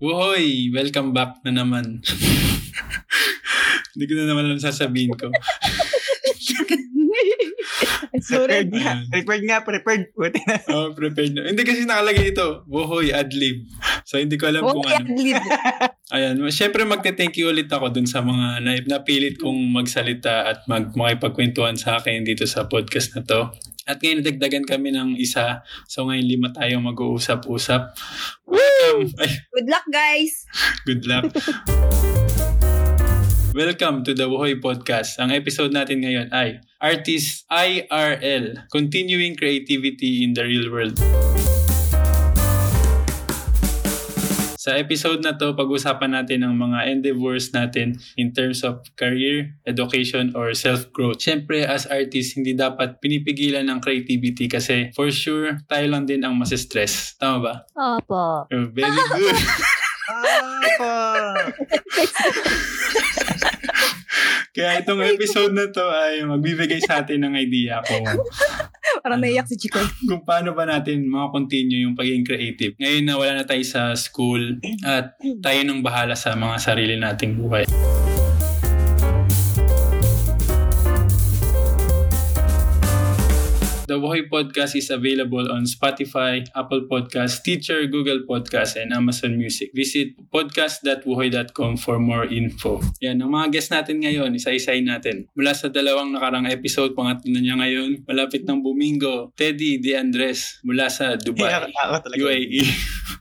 Wohoy! Welcome back na naman. Hindi ko na naman alam sasabihin ko. Sorry. Prepared nga. Prepared nga, prepared. Buti na. Oh, prepared na. Hindi kasi nakalagay ito. Wohoy, adlib. So, hindi ko alam kung ano. Ayan. Siyempre, magte-thank you ulit ako dun sa mga na, napilit kong magsalita at mag, makipagkwentuhan sa akin dito sa podcast na to. At ngayon, dagdagan kami ng isa. So, ngayon, lima tayong mag-uusap-usap. Welcome. Good luck, guys. good luck. Welcome to the Wuhoy Podcast. Ang episode natin ngayon ay Artist IRL, Continuing Creativity in the Real World. Sa episode na to, pag-usapan natin ang mga endeavors natin in terms of career, education, or self-growth. Siyempre, as artist, hindi dapat pinipigilan ng creativity kasi for sure, tayo lang din ang masistress. Tama ba? Opo. Oh, very good. Apa. Kaya itong episode na to ay magbibigay sa atin ng idea kung, Parang Ano? naiyak si Chico. kung paano ba natin makakontinue yung pagiging creative. Ngayon na wala na tayo sa school at tayo nang bahala sa mga sarili nating buhay. The Wuhoy Podcast is available on Spotify, Apple Podcasts, Teacher, Google Podcasts, and Amazon Music. Visit podcast.wuhoy.com for more info. Yan, ang mga guests natin ngayon, isa-isayin natin. Mula sa dalawang nakarang episode, pangatlo na niya ngayon, malapit ng Bumingo, Teddy De Andres, mula sa Dubai, talaga. UAE.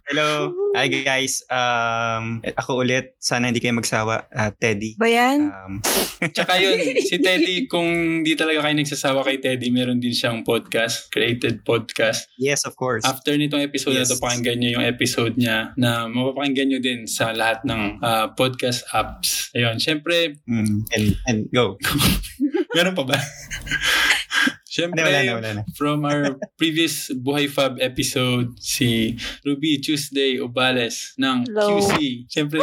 Hello. Hi guys. Um, ako ulit. Sana hindi kayo magsawa. Uh, Teddy. Ba yan? Um, Tsaka yun, si Teddy, kung di talaga kayo nagsasawa kay Teddy, meron din siyang podcast, created podcast. yes, of course. After nitong episode na Yes. to, pakinggan nyo yung episode niya na mapapakinggan nyo din sa lahat ng ah, podcast apps. Ayun, syempre, Mm, and, and go. meron pa ba? syempre, Wala na, wala na. from our previous Buhay Fab episode, si Ruby Tuesday Obales ng Hello. QC. Syempre,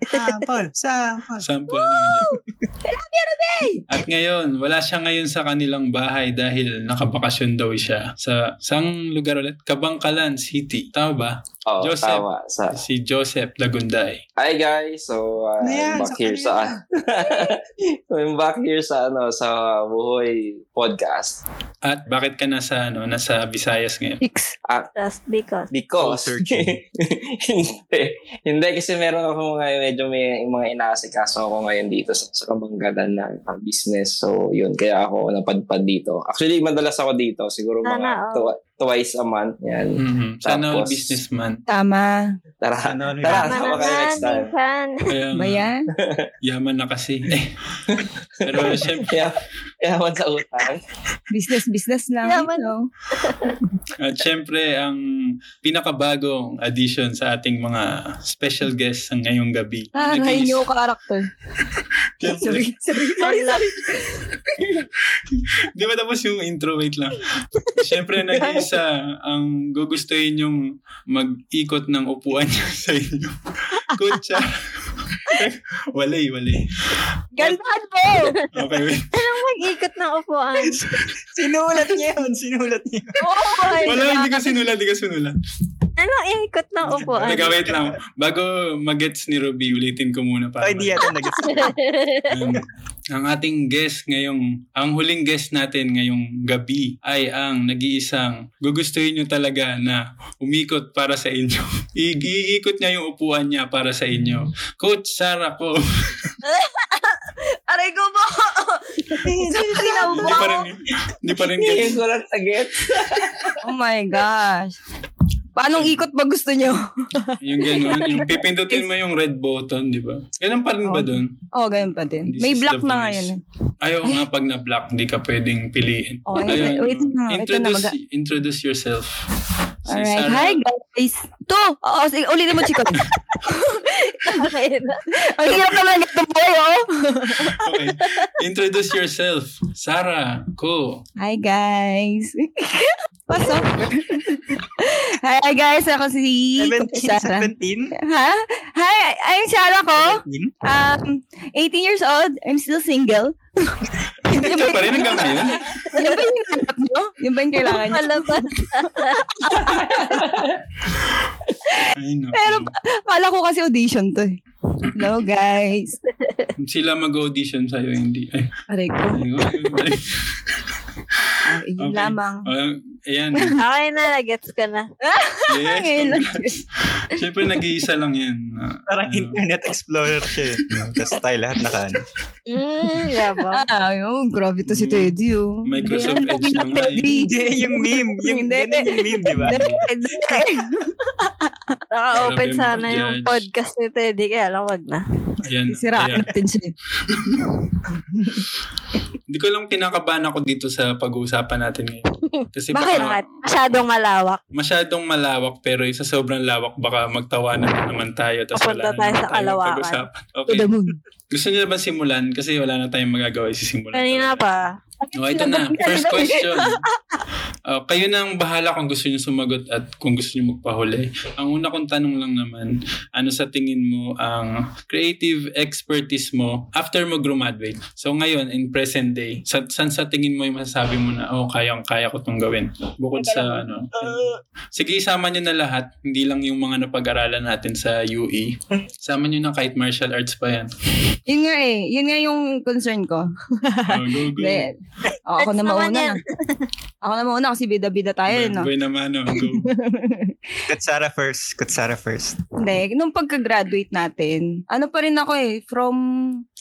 Sample. Sample. sample naman yan. At ngayon, wala siya ngayon sa kanilang bahay dahil nakabakasyon daw siya sa sang lugar ulit? Kabangkalan City. Tama ba? Oo, Joseph. tama. Sa, Si Joseph Lagunday. hi guys, so uh, Ayan, I'm back sa here sa kanila. I'm back here sa ano sa Buhoy podcast. At bakit ka nasa ano nasa Visayas ngayon? Six. That's because. Because Soul searching. hindi, hindi kasi meron ako mga medyo may mga inaasikaso ako ngayon dito sa, sa kabanggalan ng uh, business. So yun, kaya ako napadpad dito. Actually, madalas ako dito. Siguro mga Sana, oh. Twi- twice a month. Yan. Mhm. Sana all businessman. Tama. Tara, Ano, ano tara, sama kayo next time. minsan. Ba yan? yaman na kasi. Pero syempre, Kaya, kaya sa utang. Business, business lang. Yaman. No? at syempre ang pinakabagong addition sa ating mga special guests ng ngayong gabi. Ah, Nag-iis- new character. Sorry, sorry, sorry, sorry. Di ba tapos yung intro? Wait lang. Siyempre, nag-iisa ang gugustuhin yung mag-ikot ng upuan niya sa inyo. Kutsa. walay, walay. Gandaan mo! Okay, wait. Anong mag-ikot ng upuan? Sinulat niya yun. Sinulat niya. Oo, my Wala, hindi ko sinulat, hindi ko sinulat. Anong ikot ng upuan? Teka, wait lang. Bago magets ni Ruby, ulitin ko muna para. Ay, di yata nag Um, ang ating guest ngayong, ang huling guest natin ngayong gabi ay ang nag-iisang gugustuhin nyo talaga na umikot para sa inyo. I- iikot niya yung upuan niya para sa inyo. Coach Sarah ko. Aray ko po! hindi pa rin, hindi pa rin gets. ko lang sa gets. Oh my gosh. Paanong ikot ba gusto nyo? Yung gano'n, yung pipindutin mo yung red button, di ba? Ganun pa rin ba doon? Oo, oh, ganun pa din. This May the na ngayon. Ayaw nga pag na-block, hindi ka pwedeng piliin. Oh, Ayun. wait na. Ito na Introduce, mag- introduce yourself. Alright. Sarah. Hi, guys. To! Oo, sige, ulitin mo, Chico. Okay. Ang hirap naman itong boy, oh. Okay. Introduce yourself. Sarah Ko. Hi, guys. Pasok. Hi, guys. Ako si 17, Sarah. 17? Ha? Hi, I'm Sarah ko. 17? Um, 18 years old. I'm still single. Ikaw pa rin hanggang ngayon? Yan ba yung hinahanap nyo? Yan ba yung kailangan nyo? Palabas. Pero Kala ko kasi audition to eh. Hello guys. Sila mag-audition sa'yo, hindi. Ay, Aray ko. ay. Ah, yun Okay. lamang. Ah, ayan. Okay na, nagets ko na. Yes, Ngayon lang. Siyempre, nag-iisa lang yan. Ah, Parang ah, internet explorer siya. eh. Tapos tayo lahat naka ano. Mm, yabang. Ah, yun. Grabe to si Teddy oh. Microsoft Hindi, Edge lang nga eh. Hindi, yung meme. Yung, yung meme, di ba? Naka-open sana yung podcast ni Teddy, kaya lang wag na. Ayan, Sisiraan ayan. natin siya. Hindi ko lang kinakabahan ako dito sa pag-uusapan natin ngayon. Kasi Bakit? baka? Masyadong malawak. masyadong malawak pero isa sobrang lawak baka magtawanan na naman tayo tapos Papunta wala tayo sa kalawakan. pag-usapan. To Okay. the moon. Gusto niyo ba simulan? Kasi wala na tayong magagawa. Sisimulan. Kanina pa. Oh, ito na. First question. Oh, kayo nang bahala kung gusto niyo sumagot at kung gusto niyo magpahuli. Ang una kong tanong lang naman, ano sa tingin mo ang creative expertise mo after mo graduate? So ngayon, in present day, sa, saan sa tingin mo yung masasabi mo na, oh, kayang-kaya ko tong gawin? Bukod sa ano. Sige, isama niyo na lahat. Hindi lang yung mga napag-aralan natin sa UE. Sama niyo na kahit martial arts pa yan. Yun nga eh. Yun nga yung concern ko. Oh, go, go. Hindi. O, ako na mauna. Ako na mauna kasi bida-bida tayo, Boy, no? boy naman, oh, go. Kutsara first. Kutsara first. Hindi, nung pagka-graduate natin, ano pa rin ako eh, from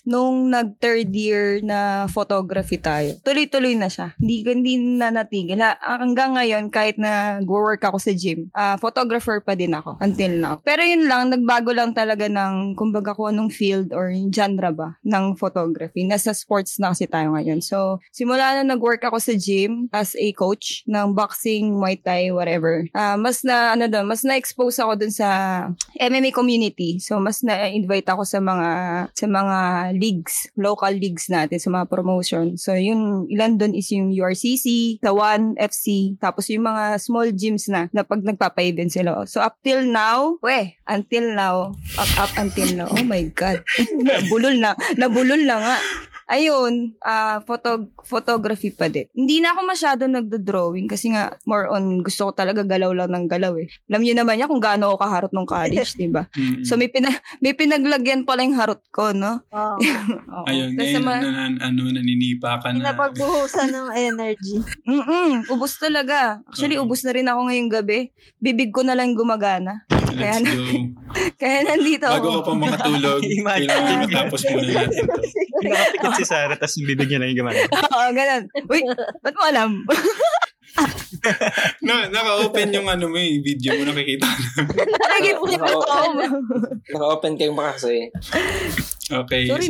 nung nag-third year na photography tayo, tuloy-tuloy na siya. Hindi, hindi na natigil. Ha, hanggang ngayon, kahit na work ako sa gym, ah, photographer pa din ako until now. Pero yun lang, nagbago lang talaga ng, kumbaga kung anong field or genre ba ng photography. Nasa sports na kasi tayo ngayon. So, simula na nag-work ako sa gym as a coach ng boxing, Muay Thai, whatever. Ah, mas na, ano doon, mas na-expose ako dun sa MMA community. So, mas na-invite ako sa mga, sa mga leagues, local leagues natin, sa mga promotion. So, yung ilan doon is yung URCC, sa One FC, tapos yung mga small gyms na, na pag nagpapa-event sila. So, up till now, we, until now, up, up until now, oh my God. nabulol na, nabulol na nga. Ayun, ah photo, photography pa din. Hindi na ako masyado nagdo-drawing kasi nga more on gusto ko talaga galaw lang ng galaw eh. Alam niyo naman niya kung gaano ako kaharot nung college, di ba? Mm. So may pina, may pinaglagyan pala yung harot ko, no? Oh. Oo. Ayun, ngayon, ma- na, na- ano, naninipa ka na. Pinapagbuhusan ng energy. Mm-mm, ubos talaga. Actually, Oo. ubos na rin ako ngayong gabi. Bibig ko na lang gumagana. Let's Kaya- go. Kaya nandito Bago ako. pa makatulog, Imagine. kailangan matapos muna natin to. Nakapikit si Sarah, tapos bibig niya lang yung gumana. Oo, ganun. Uy, ba't mo alam? Na, naka-open yung ano mo eh, video mo, nakikita ko na. Nakikita niyo Oo. ako. Naka-open kayo ba kasi? Okay. Sorry.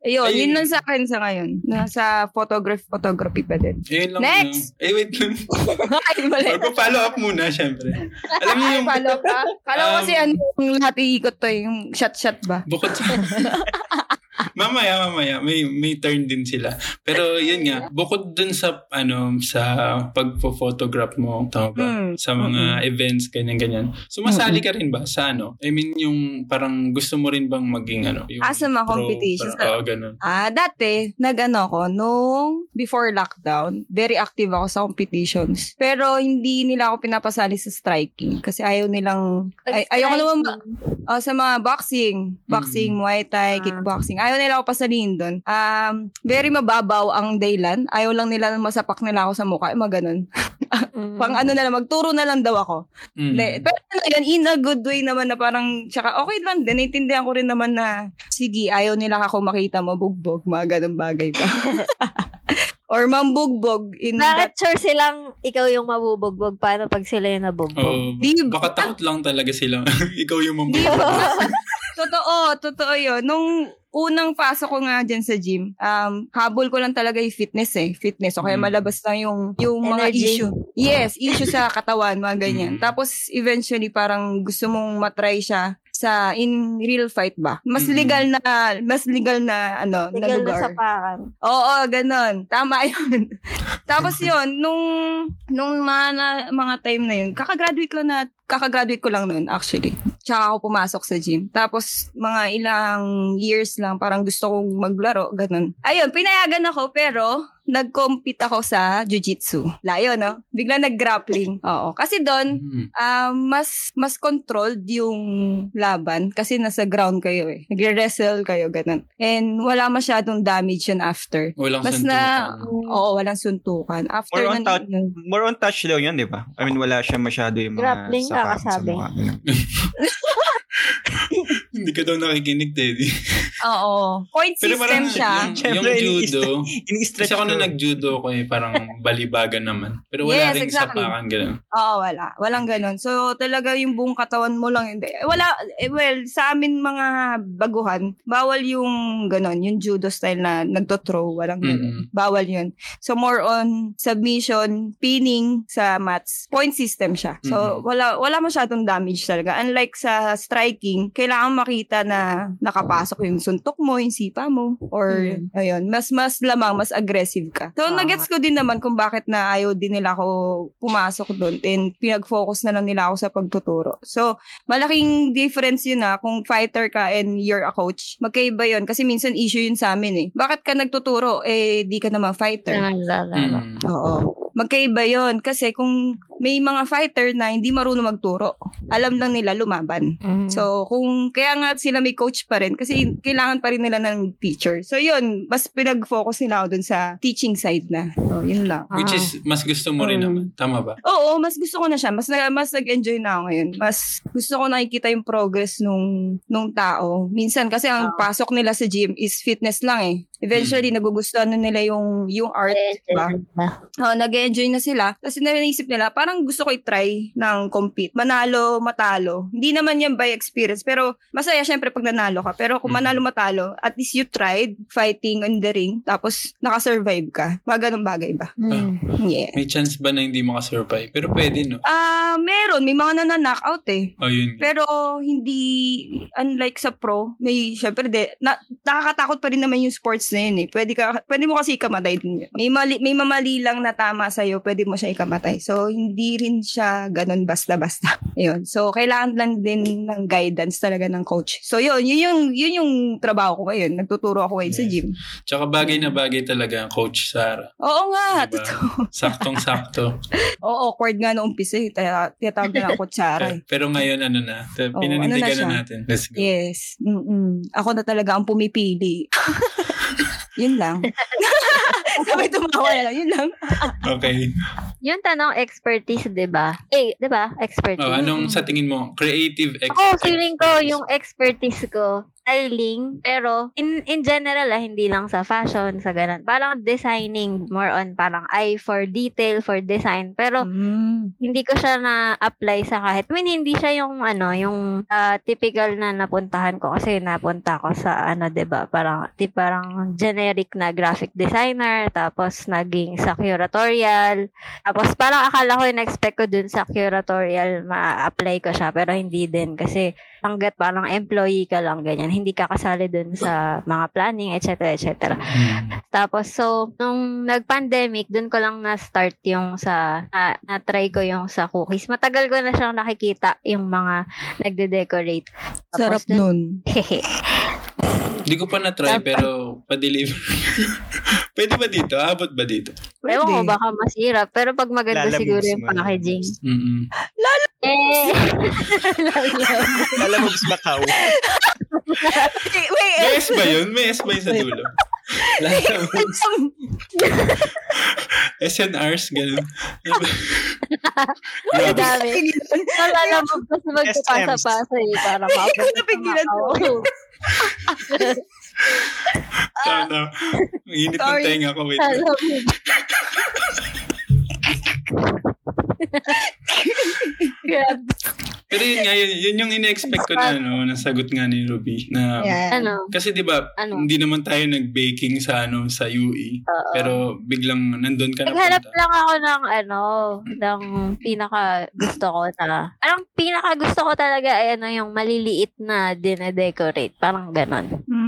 Ayun, Ay- yun lang sa akin sa ngayon. Nasa photography, photography pa din. Ayun lang. Next! ano. Eh, wait lang. Ay, mali. Mag-follow up muna, syempre. Alam niyo yung, follow ka? Kala ko Um, kasi ano, yung lahat iikot to, eh, yung shot-shot ba? bukod sa... mamaya, mamaya, may may turn din sila. Pero yun nga, bukod dun sa ano sa pagpo-photograph mo, tama ba? Mm. Sa mga events ganyan ganyan. Sumasali ka rin ba sa ano? I mean yung parang gusto mo rin bang maging ano, yung Ah, sa mga pro- competitions? Oo, ganun. Ah, dati, nag-ano ako, nung before lockdown, very active ako sa competitions. Pero hindi nila ako pinapasali sa striking kasi ayaw nilang, ay, ayoko naman, ma- oh, sa mga boxing, boxing, Muay Thai, Ah. kickboxing, ayaw nila ako pasalihin doon. Um, very mababaw ang daylan. Ayaw lang nila masapak nila ako sa mukha, mga ganun. Mm. Pang ano na lang, magturo na lang daw ako. Mm. Hindi. Pero ano yun, in a good way naman na parang, tsaka okay lang din. Naintindihan ko rin naman na, sige, ayaw nila ako makita mo bugbog, mga ganun bagay pa. Or mambugbog in Bakit that, sure silang ikaw yung mabubugbog? Paano pag sila yung nabugbog? Oo. Di- baka takot lang talaga sila. Ikaw yung ba? totoo, totoo yun. Nung unang pasok ko nga dyan sa gym, um, habol ko lang talaga yung fitness eh. Fitness. O kaya Mm. malabas lang yung, yung mga Energy. issue. Yes, issue sa katawan, mga ganyan. Mm. Tapos, eventually, parang gusto mong matry siya sa in real fight ba? Mas Mm. legal na, mas legal na, ano, na Legal na lugar. sapakan. Oo, ganun. Tama yun. Tapos yun, nung, nung mga, na, mga time na yun, kakagraduate lang na, kakagraduate ko lang noon actually. Tsaka ako pumasok sa gym. Tapos mga ilang years lang, parang gusto kong maglaro, ganun. Ayun, pinayagan ako, pero nag-compete ako sa jiu-jitsu. Layo, no? Bigla nag-grappling. Oo. Kasi doon, Mm. um, mas mas controlled yung laban kasi nasa ground kayo eh. Nagre-wrestle kayo, ganun. And wala masyadong damage yun after. Walang Mas suntukan. na, oo, walang suntukan. After More on nun- touch- nun- More on touch daw yun, di ba? I mean, wala siya masyado yung mga Grappling, saka sa kakasabi. mukha. Hindi ka daw nakikinig, Teddy. Oo. Point Pero system parang siya. yung, yung judo, kasi ako nung nag-judo ko eh, parang balibagan naman. Pero wala Yes, rin exactly. sapakan, gano'n. Oo, wala. Walang ganun. So, talaga yung buong katawan mo lang. Hindi. Wala, eh, well, sa amin mga baguhan, bawal yung ganun, yung judo style na nagto-throw. Walang ganun. Mm-mm. Bawal yun. So, more on submission, pinning sa mats. Point system siya. So, Mhm. wala wala masyadong damage talaga. Unlike sa striking, kailangan makita na nakapasok yung suntok mo, yung sipa mo, or Mm. ayun, mas mas lamang, mas aggressive ka. So, Tama. nagets ko din naman kung bakit na ayaw din nila ako pumasok doon and pinag-focus na lang nila ako sa pagtuturo. So, malaking difference yun na kung fighter ka and you're a coach. Magkaiba yun kasi minsan issue yun sa amin eh. Bakit ka nagtuturo eh di ka naman fighter? Mm. Oo. Magkaiba yon kasi kung may mga fighter na hindi marunong magturo, alam lang nila lumaban. Mhm. So, kung kaya nga sila may coach pa rin kasi kailangan pa rin nila ng teacher. So, yun, mas pinag-focus nila ako dun sa teaching side na. So, yun lang. Which Ah. is, mas gusto mo rin Mm. naman. Tama ba? Oo, mas gusto ko na siya. Mas, na, mas nag-enjoy na ako ngayon. Mas gusto ko nakikita yung progress nung, nung tao. Minsan kasi ang Ah. pasok nila sa gym is fitness lang eh. Eventually, nagugustuhan na nila yung, yung art. diba? Oh, nag-enjoy na sila. Kasi naisip nila, parang gusto ko i-try ng compete. Manalo, matalo. Hindi naman yan by experience. Pero masaya syempre pag nanalo ka. Pero kung Mm. manalo, matalo, at least you tried fighting in the ring. Tapos nakasurvive ka. Mga ganun bagay ba? Mm. Yeah. May chance ba na hindi makasurvive? Pero pwede, no? Ah, meron. May mga nananockout eh. Oh, yun. Pero hindi, unlike sa pro, may, syempre, de, na, nakakatakot pa rin naman yung sports na yun eh. Pwede, ka, pwede mo kasi ikamatay din yun. May, mali, may mamali lang na tama sa'yo, pwede mo siya ikamatay. So, hindi rin siya ganun basta-basta. Ayun. So, kailangan lang din ng guidance talaga ng coach. So, yun, yun yung, yun yung trabaho ko ngayon. Nagtuturo ako ngayon sa Yes. gym. Tsaka bagay na bagay talaga ang Coach Sarah. Oo nga, Diba? totoo. Saktong-sakto. Oo, awkward nga noong umpisa eh. Kaya tinatawag na ako kutsara eh. Pero ngayon, ano na? Pinanindigan ano na natin. Let's go. Yes. Mm-mm. Ako na talaga ang pumipili. Yun lang. Sabi tumawa na lang. Yun lang. Okay. Yung tanong, expertise, di ba? Eh, di ba? Expertise. Oh, anong sa tingin mo? Creative Ako, expertise. feeling ko yung expertise ko, styling, pero in in general, ah, hindi lang sa fashion, sa ganun. Parang designing, more on parang eye for detail, for design. Pero Mm. hindi ko siya na-apply sa kahit. I mean, hindi siya yung ano, yung ah, typical na napuntahan ko kasi napunta ko sa ano, 'di ba? Parang di parang generic na graphic designer, tapos naging sa curatorial. Tapos parang akala ko in-expect ko dun sa curatorial ma-apply ko siya, pero hindi din kasi hanggat parang employee ka lang ganyan, hindi ka kasali dun sa mga planning, etc. etc. Hmm. Tapos, so, nung nag-pandemic, dun ko lang na-start yung sa, na, na-try ko yung sa cookies. Matagal ko na siyang nakikita yung mga nagde-decorate. Sarap dun- nun. Hindi ko pa na-try, pero pa-deliver. Pwede ba dito? Abot ba dito? Ewan ko, Pwede. baka masira. Pero pag maganda Lalamove siguro yung packaging. Mm-mm. Eh, gusto Macau. Wait, wait. May S ba yun? May S ba yun sa dulo? SNRs, ganun. ang dami. Nalala mo kasi magpapasa-pasa eh. Para maabot Ikaw napigilan mo. Tama. Ang init ng tenga ko. Wait. Grabe. Pero yun nga, yun, yun yung ina-expect ko na, ano, nasagot nga ni Ruby. Na, Yan. Ano? Kasi di ba Ano? hindi naman tayo nag-baking sa ano sa UE. Oo. Pero biglang nandun ka na Naghanap punta. lang ako ng ano, ng pinaka gusto ko na. Parang pinaka gusto ko talaga ay ano yung maliliit na dine-decorate. Parang ganon. Mm.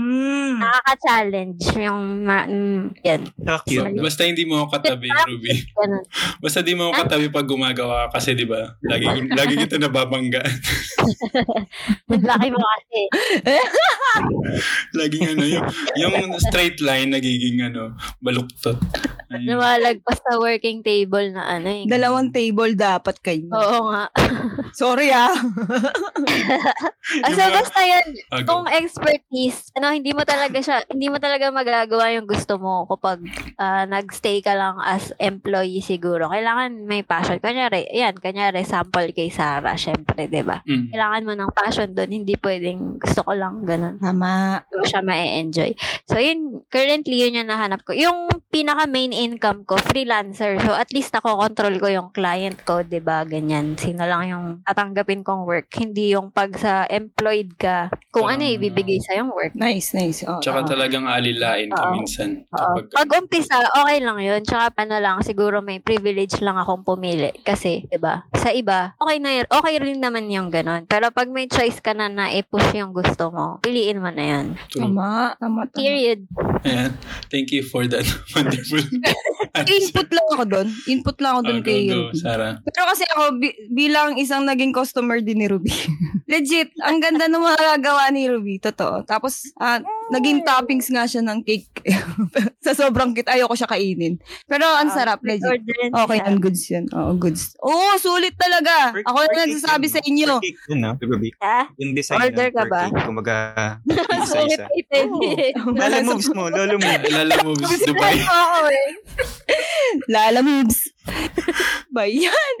Nakaka-challenge yung ma- mm, yan. Cute. basta hindi mo ako katabi, Ruby. Basta di mo ako katabi pag gumagawa ka kasi di ba? Lagi lagi kita nababanggaan. Laki mo kasi. Laging ano yung yung straight line nagiging ano baluktot. Lumalagpas sa working table na ano eh. Dalawang table dapat kayo. Oo nga. Sorry ah. Ah, so basta yan, Ah, go. kung expertise, ano, hindi mo talaga siya, hindi mo talaga magagawa yung gusto mo kapag ah, nagstay ka lang as employee siguro. Kailangan may passion. Kanyari, yan, kanyari, sample kay Sarah, syempre, di ba? Mm. Kailangan mo ng passion doon, hindi pwedeng gusto ko lang ganun. Tama. Hindi siya ma-enjoy. So, yun, currently, yun yung nahanap ko. Yung pinaka main income ko, freelancer. So, at least ako control ko yung client ko, 'di ba Ganyan. Sino lang yung tatanggapin kong work. Hindi yung pag sa employed ka, kung ano Ah. ibibigay sa yung work. Nice, nice. Oh, Tsaka talagang alilain ka Oo. minsan. Oo. Kapag, Pag umpisa, okay lang yun. Tsaka ano lang, siguro may privilege lang akong pumili. Kasi, 'di ba sa iba, okay na yun. Okay rin naman yung ganun. Pero pag may choice ka na na i-push yung gusto mo, piliin mo na yan. Tama, tama, tama. Period. Ayan. Thank you for that wonderful Input lang ako doon. Input lang ako doon Oh, kay go, go, Ruby. Sarah. Pero kasi ako, bi- bilang isang naging customer din ni Ruby. Legit, ang ganda ng mga gawa ni Ruby. Totoo. Tapos, ah, naging toppings nga siya ng cake. Sa sobrang kit, ayoko siya kainin. Pero ang Ah, sarap, legit. Okay, ang goods yun. Oo, goods. Oo, sulit talaga. Per- Ako na nagsasabi sa inyo. Per cake yun, no? Ruby. Ah, Yung design Order ka ba? cake, Sulit isa-isa. Lala moves mo, lolo moves. Lala moves Dubai. Lala moves. ba yan?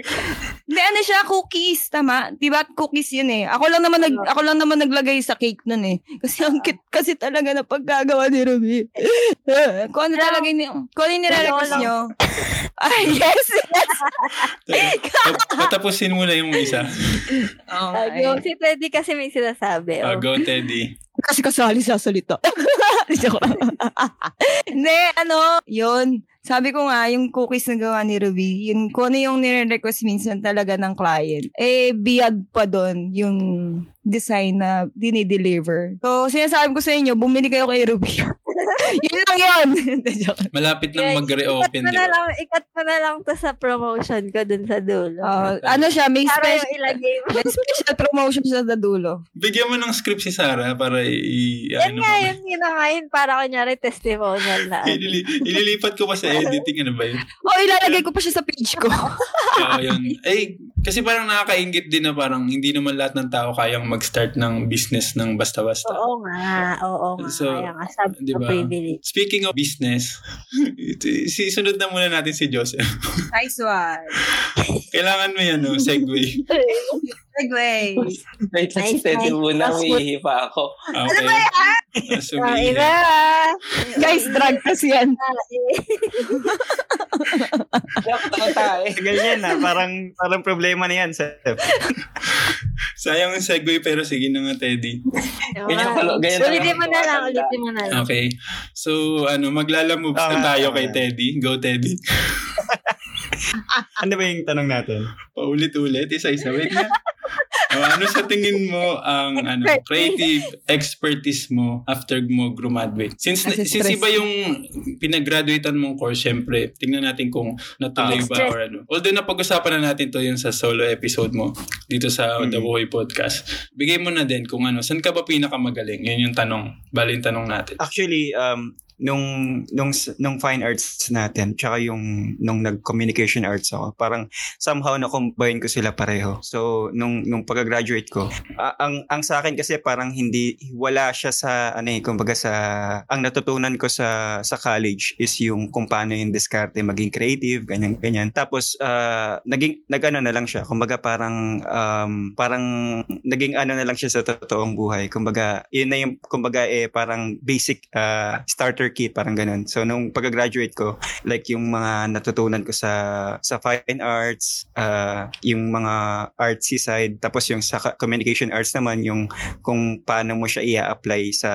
Hindi, ano siya, cookies, tama? Diba, cookies yun eh. Ako lang naman, nag, ako lang naman naglagay sa cake nun eh. Kasi ang cute kasi talaga na pagkagawa ni Ruby. kung ano talaga ni, kung ano yung nirerequest nyo. Ay, yes, yes. Tap- Patapusin mo na yung isa. Okay. Go. Si Teddy kasi may sinasabi. Ah, Oh. go, Teddy. Kasi kasali sa salita. Hindi, ano, yun. Sabi ko nga, yung cookies na gawa ni Ruby, yun, kung ano yung nire-request minsan talaga ng client, eh, biyag pa doon yung design na dinideliver. So, sinasabi ko sa inyo, bumili kayo kay Ruby. yun lang yun. Malapit nang mag-reopen, ikat mo na lang, ikat mo na lang to sa promotion ko dun sa dulo. Ah, ano siya, may special, yung ilagay mo. may special promotion siya sa dulo. Bigyan mo ng script si Sarah para i... Yan ano nga, yun yun nga yun. Para kunyari testimonial na. Ilili- ililipat ko pa sa editing, ano ba yun? Oh, ilalagay ko pa siya sa page ko. Oo, yun. Eh, kasi parang nakakaingit din na parang hindi naman lahat ng tao kayang mag-start ng business ng basta-basta. Oo nga, oo nga. So, Kaya nga, sabi di ko ba? Privilege. Speaking of business, si sunod na muna natin si Joseph. nice one. Kailangan mo yan, no? Segue. Segway. Wait, Nice, nice, steady nice. muna. That's Umiihi pa ako. Okay. Ang Sumihi. iba. Guys, drug kasi yan. Tayo. Ganyan na, parang, parang problema na yan, Seth. Sayang ang segue pero sige na nga, Teddy. Ganyan pala- ganyan Ulitin mo na lang, ulitin mo na lang. Okay. So, ano, maglalamoves na Ah, tayo ah, kay. Teddy. Go, Teddy. Ano ba yung tanong natin? Paulit-ulit, isa-isa. Wait na. O, ano sa tingin mo ang ano creative expertise mo after mo graduate? Since, Kasi since iba yung pinag-graduatean mong course, syempre, tingnan natin kung natuloy ba stress. or ano. Although napag-usapan na natin to yung sa solo episode mo dito sa Mm. The Boy Podcast. Bigay mo na din kung ano, saan ka ba pinakamagaling? Yun yung tanong. Bali yung tanong natin. Actually, um, nung nung nung fine arts natin tsaka yung nung nag-communication arts ako parang somehow na combine ko sila pareho. So nung nung pagka-graduate ko a- ang ang sa akin kasi parang hindi wala siya sa ano eh kumbaga sa ang natutunan ko sa sa college is yung kung paano yung diskarte maging creative ganyan ganyan. Tapos ah, naging nagano na lang siya kumbaga parang um, parang naging ano na lang siya sa totoong buhay. Kumbaga yun na yung kumbaga eh parang basic ah, starter kit parang ganun so nung pagka-graduate ko like yung mga natutunan ko sa sa fine arts ah, yung mga artsy side tapos yung sa communication arts naman yung kung paano mo siya i-apply sa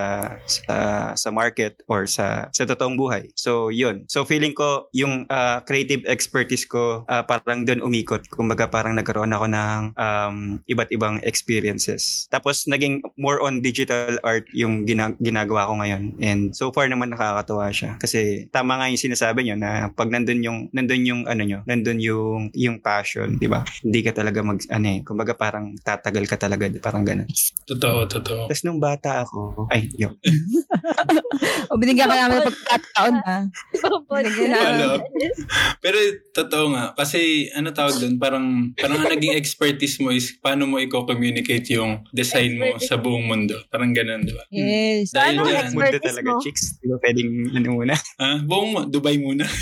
sa sa market or sa sa totoong buhay so yun so feeling ko yung ah, creative expertise ko ah, parang doon umikot kumbaga parang nagkaroon ako ng um, iba't ibang experiences. Tapos naging more on digital art yung gina- ginagawa ko ngayon. And so far naman nakakatuwa siya. Kasi tama nga yung sinasabi niyo na pag nandun yung nandun yung ano nyo, nandun yung yung passion, 'di ba? Hindi ka talaga mag ano eh, kumbaga parang tatagal ka talaga, parang ganun. Totoo, totoo. Tapos nung bata ako, ay, yun. O binigyan ka namin ng pagkataon ha. Wala. Pero totoo nga, kasi ano tawag doon, parang, parang ang naging expertise mo is paano mo i-communicate yung design mo sa buong mundo. Parang ganun, di ba? Yes. Dahil Ano dyan, Mundo Expertise talaga, mo. chicks. Di ba pwedeng ano muna? ah, buong, Dubai muna.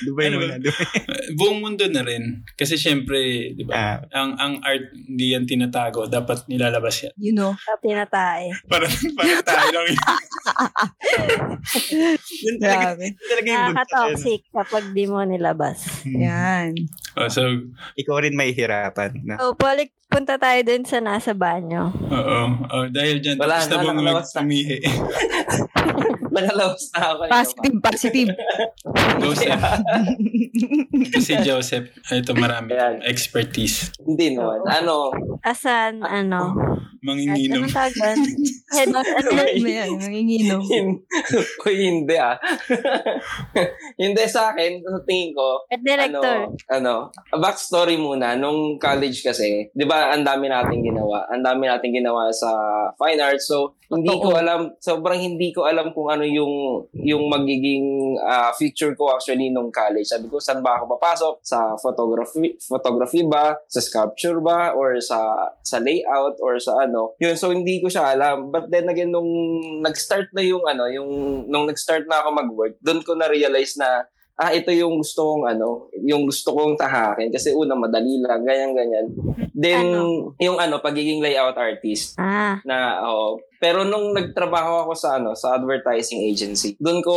Dubai Ano muna. ba? Dubai. buong mundo na rin. Kasi syempre, di ba, Ah, ang ang art hindi yan tinatago, dapat nilalabas yan. You know. Tinatae. Parang, parang tayo lang yun. yun talaga, talaga yung. Nakaka-toxic kapag di mo nilabas. Hmm. Yan. Oh, so, Ikaw rin may hirapan. Na. So, balik punta tayo dun sa nasa banyo. oo. Oh, dahil dyan, Wala tapos na bang umihi. Nakalawas na ako. Positive, positive. Joseph. Si Joseph. Ito marami Ayan. expertise. Hindi naman. Ano, Asan, ano? Manginginom. Anong tawag doon? Head, ano yun? Ano yan? Nanginginom. Uy, hindi ah. hindi sa akin, sa tingin ko, Head director. ano, ano, backstory muna. Nung college kasi, di ba, ang dami nating ginawa. Ang dami nating ginawa sa fine arts. So, hindi Totoo. ko alam, sobrang hindi ko alam kung ano yung yung magiging ah, future ko actually nung college. Sabi ko, saan ba ako papasok? Sa photography, photography ba? Sa sculpture ba? Or sa sa layout? Or sa ano? Yun, so hindi ko siya alam. But then again, nung nag-start na yung ano, yung nung nag-start na ako mag-work, doon ko na-realize na ah, ito yung gusto kong ano, yung gusto kong tahakin. Kasi una, madali lang, ganyan-ganyan. Then, Ano? yung ano, pagiging layout artist Ah, na oo. Pero nung nagtrabaho ako sa ano, sa advertising agency, doon ko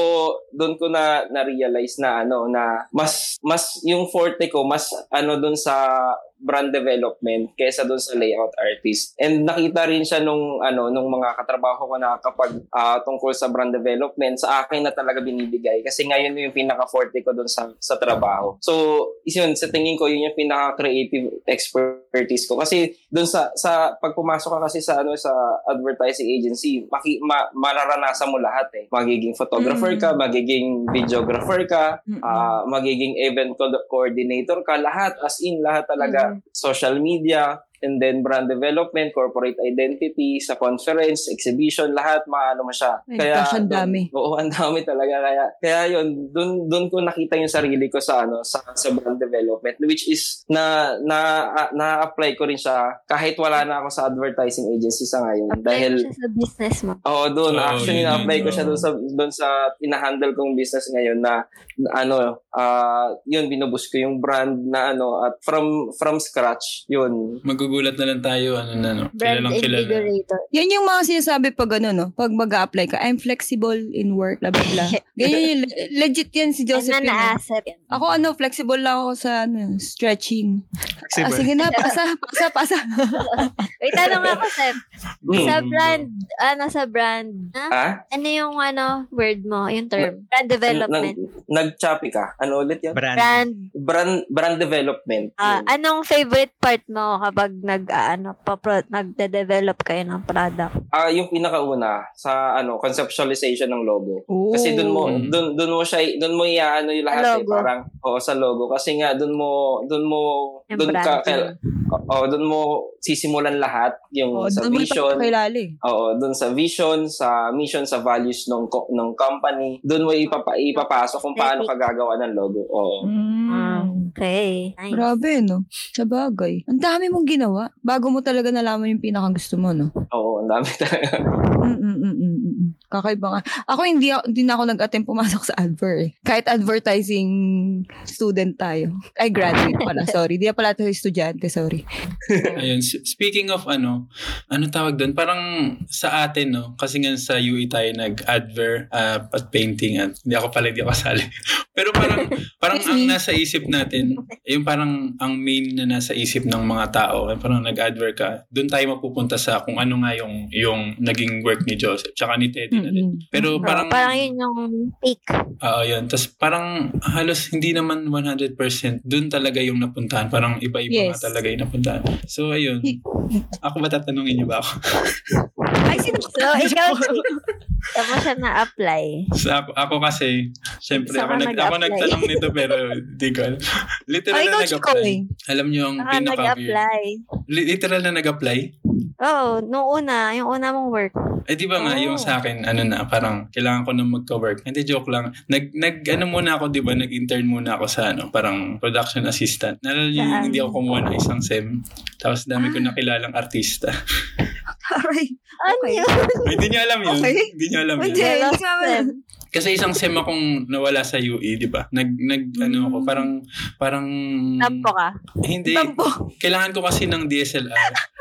doon ko na na-realize na ano na mas mas yung forte ko mas ano doon sa brand development kaysa doon sa layout artist. And nakita rin siya nung ano nung mga katrabaho ko na kapag ah, tungkol sa brand development sa akin na talaga binibigay kasi ngayon yung pinaka forte ko doon sa sa trabaho. So, yun sa tingin ko yun yung pinaka creative expertise ko kasi doon sa sa pag pumasok ka kasi sa ano sa advertising agency, maki, ma, mararanasan mo lahat eh. Magiging photographer Mm. ka, magiging videographer ka, ah, magiging event co- coordinator ka, lahat as in lahat talaga. Social media, and then brand development, corporate identity, sa conference, exhibition, lahat maano mo siya. Ay, gosh, ang dami. Oo, ang dami talaga. Kaya, kaya yun, dun, dun ko nakita yung sarili ko sa, ano, sa, sa brand development, which is na, na, na-apply ko rin siya kahit wala na ako sa advertising agency sa ngayon. apply dahil, siya sa business mo. Oo, doon. Oo, Actually, yun na-apply yun, ko siya oo. doon sa, doon sa pinahandle kong business ngayon na, na ano, ah yun, binubus ko yung brand na ano, at from from scratch, yun. Magugulat na lang tayo, ano na, no? Brand Kilalang kilala. invigorator. Yan yung mga sinasabi pag ano, no? Pag mag-apply ka, I'm flexible in work, bla bla bla. Ganyan yung, legit yan si Joseph. Ano yun, na. Ako ano, flexible lang ako sa ano, stretching. Kasi Ah, sige na, pasa, pasa, pasa. Wait, tanong ako. Sa Mm. brand, ano sa brand, ha? Ha? Ano yung ano, word mo, yung term? Brand development. Nag-choppy ka. Ano ulit yan? brand. Brand, Brand, brand development. ah, Yun. anong favorite part mo kapag nag, ah, ano, papro, nagde-develop kayo ng product? Ah, yung pinakauna sa ano, conceptualization ng logo. Kasi doon mo doon doon mo siya doon mo iaano yung lahat eh, Logo. parang oo sa logo kasi nga doon mo doon mo Yung doon ka kail- oo doon mo sisimulan lahat yung Oh, sa mo vision. eh. Oo, doon sa vision, sa mission, sa values ng ng company, doon mo ipapa, ipapasok kung paano ka gagawa ng logo. Oo. Mm. okay. Nice. Grabe, no? Sa bagay. Ang dami mong ginawa. Bago mo talaga nalaman yung pinaka gusto mo, no? Oo, ang dami talaga. Mm-mm-mm-mm. Kakaiba nga. Ako hindi, hindi na ako nag-attempt pumasok sa adver eh. Kahit advertising student tayo. Ay, graduate pala. Sorry. Di na pala tayo estudyante. Sorry. Ayun, speaking of ano, ano tawag doon? Parang sa atin, no? Kasi nga sa UE tayo nag-adver uh, at painting at hindi ako pala, hindi ako kasali. Pero parang, parang ang nasa isip natin, yung parang ang main na nasa isip ng mga tao, eh, parang nag-adver ka, doon tayo mapupunta sa kung ano nga yung, yung naging work ni Joseph, tsaka ni Teddy na din. Pero parang, parang yun yung peak. Oo, yun. Tapos parang halos hindi naman 100% doon talaga yung napuntahan. Parang iba-iba Yes. nga talaga yung pinapuntahan. So, ayun. Ako ba tatanungin niyo ba ako? Ay, sino So, ikaw, mo siya na-apply? So, ako, ako kasi, syempre, ako, nag, ako nagtanong nito pero di ko alam. Literal Ay, na nag-apply. Chikoy. Alam niyo ang Saan ka pinaka-weird. nag-apply? Li- Literal na nag-apply? Oo, nung una, yung una mong work. Eh di ba nga, Oh. yung sa akin, ano na, parang kailangan ko na magka-work. Hindi, joke lang. Nag, nag, ano muna ako, di ba, nag-intern muna ako sa, ano, parang production assistant. Nalala niyo yung Saan? hindi ako kumuha ng isang SEM. Tapos dami ko nakilalang artista. Aray. Ano Okay. yun? Ay, Hindi niyo alam yun. Okay. Hindi niyo alam Hindi, yun. hindi Sem. Kasi isang SEM akong nawala sa UE, di ba? Nag, nag, ano ako, parang, parang, Tampo ka. hindi. Tampo. Kailangan ko kasi ng DSLR.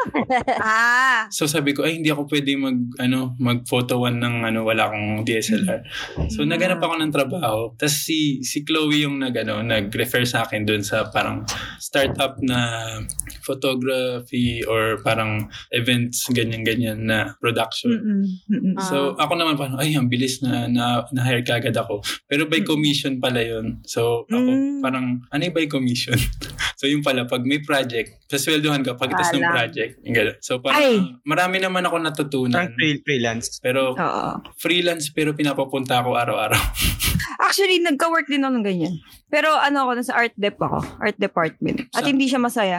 Ah. So sabi ko, ay hindi ako pwede mag ano, mag photo one ng ano wala akong DSLR. So naghanap ako ng trabaho. Tapos si si Chloe yung nag ano, nag-refer sa akin doon sa parang startup na photography or parang events ganyan ganyan na production. Mm-mm. Mm-mm. Ah. So ako naman parang ay ang bilis na na, na hire kagad ako. Pero by commission pala 'yon. So ako Mm. parang ano yung by commission? so yung pala pag may project, sasweldohan ka pagkatapos ng project. Yung. So parang Ay. marami naman ako natutunan. Parang free- freelance. Pero Oo. freelance pero pinapapunta ako araw-araw. Actually, nagka-work din ako ng ganyan. Pero ano ako, nasa art dep ako. Art department. At Sa- hindi siya masaya.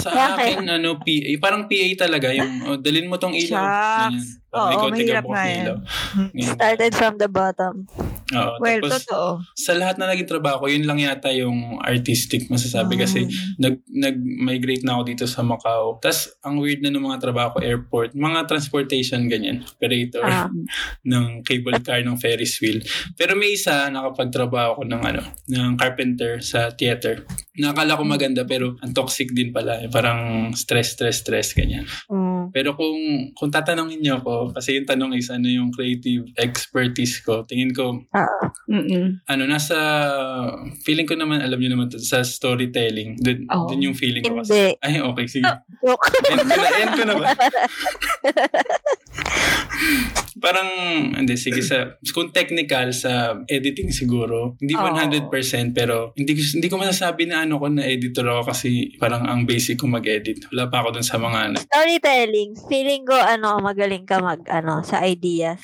Sa akin, ano, PA, parang PA talaga. Yung, oh, dalin mo tong ilaw. Shucks. Oo, tiga mahirap nga ng yan. Started from the bottom. Oo, Well, tapos, totoo. sa lahat na naging trabaho ko, yun lang yata yung artistic masasabi kasi Ah. nag, nag-migrate na ako dito sa Macau. Tapos, ang weird na ng mga trabaho ko, airport, mga transportation, ganyan, operator Ah. ng cable car, ng Ferris wheel. Pero may isa, nakapagtrabaho ko ng ano, ng carpenter sa theater. Nakakala ko maganda, pero ang toxic din pala. Eh, Parang stress, stress, stress, ganyan. Mm. Pero kung kung tatanungin niyo ako, kasi yung tanong is ano yung creative expertise ko, tingin ko, Mm-mm. ano, nasa, feeling ko naman, alam niyo naman, to, sa storytelling. Dun, Oo. dun yung feeling ko. Hindi. Ay, okay, sige. Joke. End ko na, end ko na ba? Parang, hindi, sige, sa, kung technical, sa editing siguro, hindi Oo. 100% pero hindi, ko- hindi ko masasabi na ano ko na editor ako kasi parang ang basic ko mag-edit. Wala pa ako dun sa mga, ano, Storytelling. Feeling ko, ano, magaling ka mag, ano, sa ideas.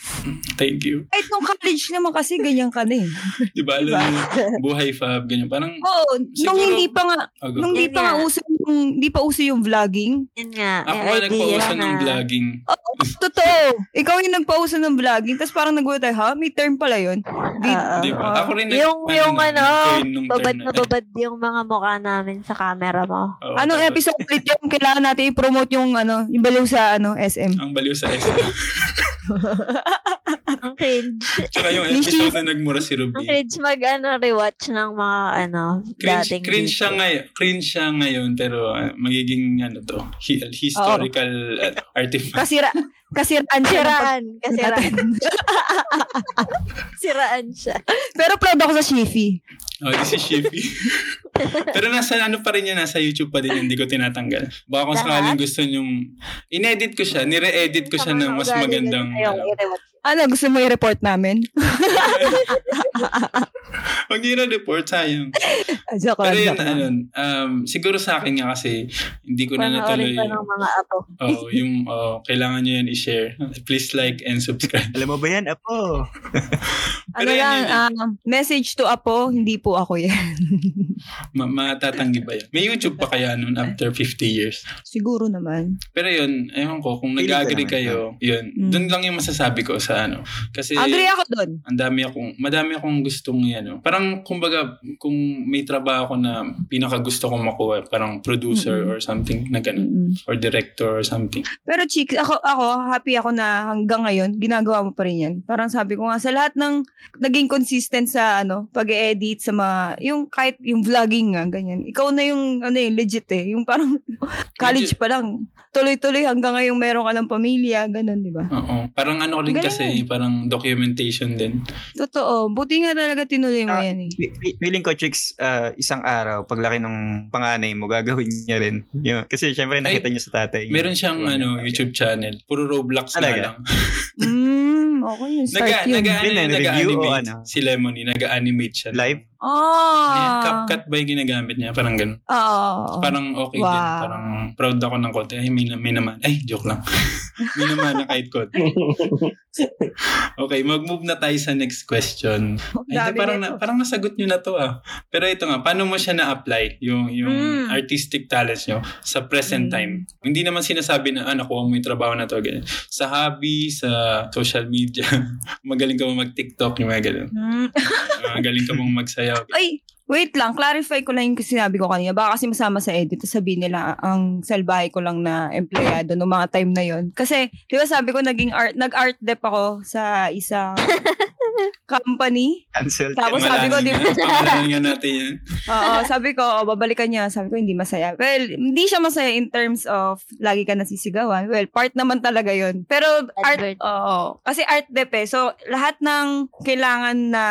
thank you. Kahit nung college naman kasi, ganyan ka na eh. Di ba, alam mo, buhay fab, ganyan. Parang, Oo, nung Siguro- hindi pa nga, oh, nung hindi pa nga uso yung, hindi pa uso yung vlogging. Yun nga. ako yung nga nagpauso ng vlogging. Oo, totoo. Ikaw yung nagpauso ng vlogging, tapos parang nagulat tayo, ha? May term pala yun. Di, Oo. Di ba? Oo. Ako rin nag- Yung, yung na, ano, nung babad na babad yung mga mukha namin sa camera mo. Oo, Anong tapos, episode ulit yung kailangan natin i-promote yung ano, yung baliw sa ano, SM. Ang baliw sa SM. Ang cringe. Tsaka yung episode na nagmura si Ang Ruby. cringe mag, ano, rewatch ng mga, ano, Cringe, dating cringe siya ngayon. Cringe siya ngayon pero uh, magiging ano to, hi- historical uh, artifact. Kasira, kasiraan siya. pag- Siraan. Kasiraan. Siraan siya. Pero proud ako sa Shifi. Oh, this is Shippy. pero nasa ano pa rin yan, nasa YouTube pa din hindi ko tinatanggal. Baka kung sakaling gusto nyong, inedit ko siya, nire-edit ko siya ng mas magandang, Ayaw, ano, i-rewatch. Ano, gusto mo i-report namin? Huwag niyo na-report, sayang. Ah, Joke Pero yun, ano, um, siguro sa akin nga kasi, hindi ko na natuloy. Panoorin pa ng mga apo. Oh, yung oh, kailangan niyo yan i-share. Please like and subscribe. Alam mo ba yan, Apo? Ano Pero lang, yan, um, message to Apo, hindi po ako yan. Ma- matatanggi ba yan? May YouTube pa kaya nun after 50 years? Siguro naman. Pero yun, ewan ko, kung ko nag-agree kayo, yun, Mm. dun lang yung masasabi ko sa ano. Kasi, Agree ako doon. ang dami akong, madami akong gustong ano. Parang, kumbaga, kung may trabaho ako na pinaka gusto kong makuha, parang producer Mm-mm. or something na ganun. Mm-mm. Or director or something. Pero chicks, ako, ako, happy ako na hanggang ngayon, ginagawa mo pa rin yan. Parang sabi ko nga, sa lahat ng naging consistent sa ano, pag-edit, sa mga, yung kahit yung vlogging nga, ganyan. Ikaw na yung, ano yung legit eh. Yung parang college pa lang. Tuloy-tuloy hanggang ngayon meron ka ng pamilya, ganun, di ba? Oo. Parang ano rin Galing. kasi, parang documentation din. Totoo. Buti nga talaga tinuloy mo Ah, yan eh. Fe- fe- Feeling ko, chicks, ah, isang araw, paglaki ng panganay mo, gagawin niya rin. Yun. Kasi syempre nakita niya sa tatay. niya. Meron siyang Yun. ano YouTube channel. Puro Roblox na lang. Mm, okay yun. Start Naga, yun. naga, ano, Yun, yun, review o nag-animate. ano? Si Lemony, nag-animate siya. Live? Oh. CapCut ba yung ginagamit niya? Parang ganun. Oo. Parang okay din. Wow. Parang proud ako ng konti. Ay, may, may naman. Ay, joke lang. may naman na kahit konti. Okay, mag-move na tayo sa next question. Ay, Dami parang, na, parang nasagot nyo na to ah. Pero ito nga, paano mo siya na-apply, yung, yung Mm. artistic talents nyo sa present Mm. time? Hindi naman sinasabi na, ah, nakuha mo yung trabaho na to. Ganyan. Sa hobby, sa social media, magaling ka mo mag-TikTok, yung mga ganun. Hmm. Magaling ka mong magsayaw. Ay, wait lang. Clarify ko lang yung sinabi ko kanina. Baka kasi masama sa edit. Sabihin nila, ang salbahe ko lang na empleyado noong mga time na yon. Kasi, di ba sabi ko, naging art, nag-art dep ako sa isang company. Cancel. Tapos sabi ko, di ba? Nga natin yan. Oo, sabi ko, oh, babalikan niya. Sabi ko, hindi masaya. Well, hindi siya masaya in terms of lagi ka nasisigawan. Well, part naman talaga yon Pero art, Advert. oo. Kasi art dep eh. So, lahat ng kailangan na,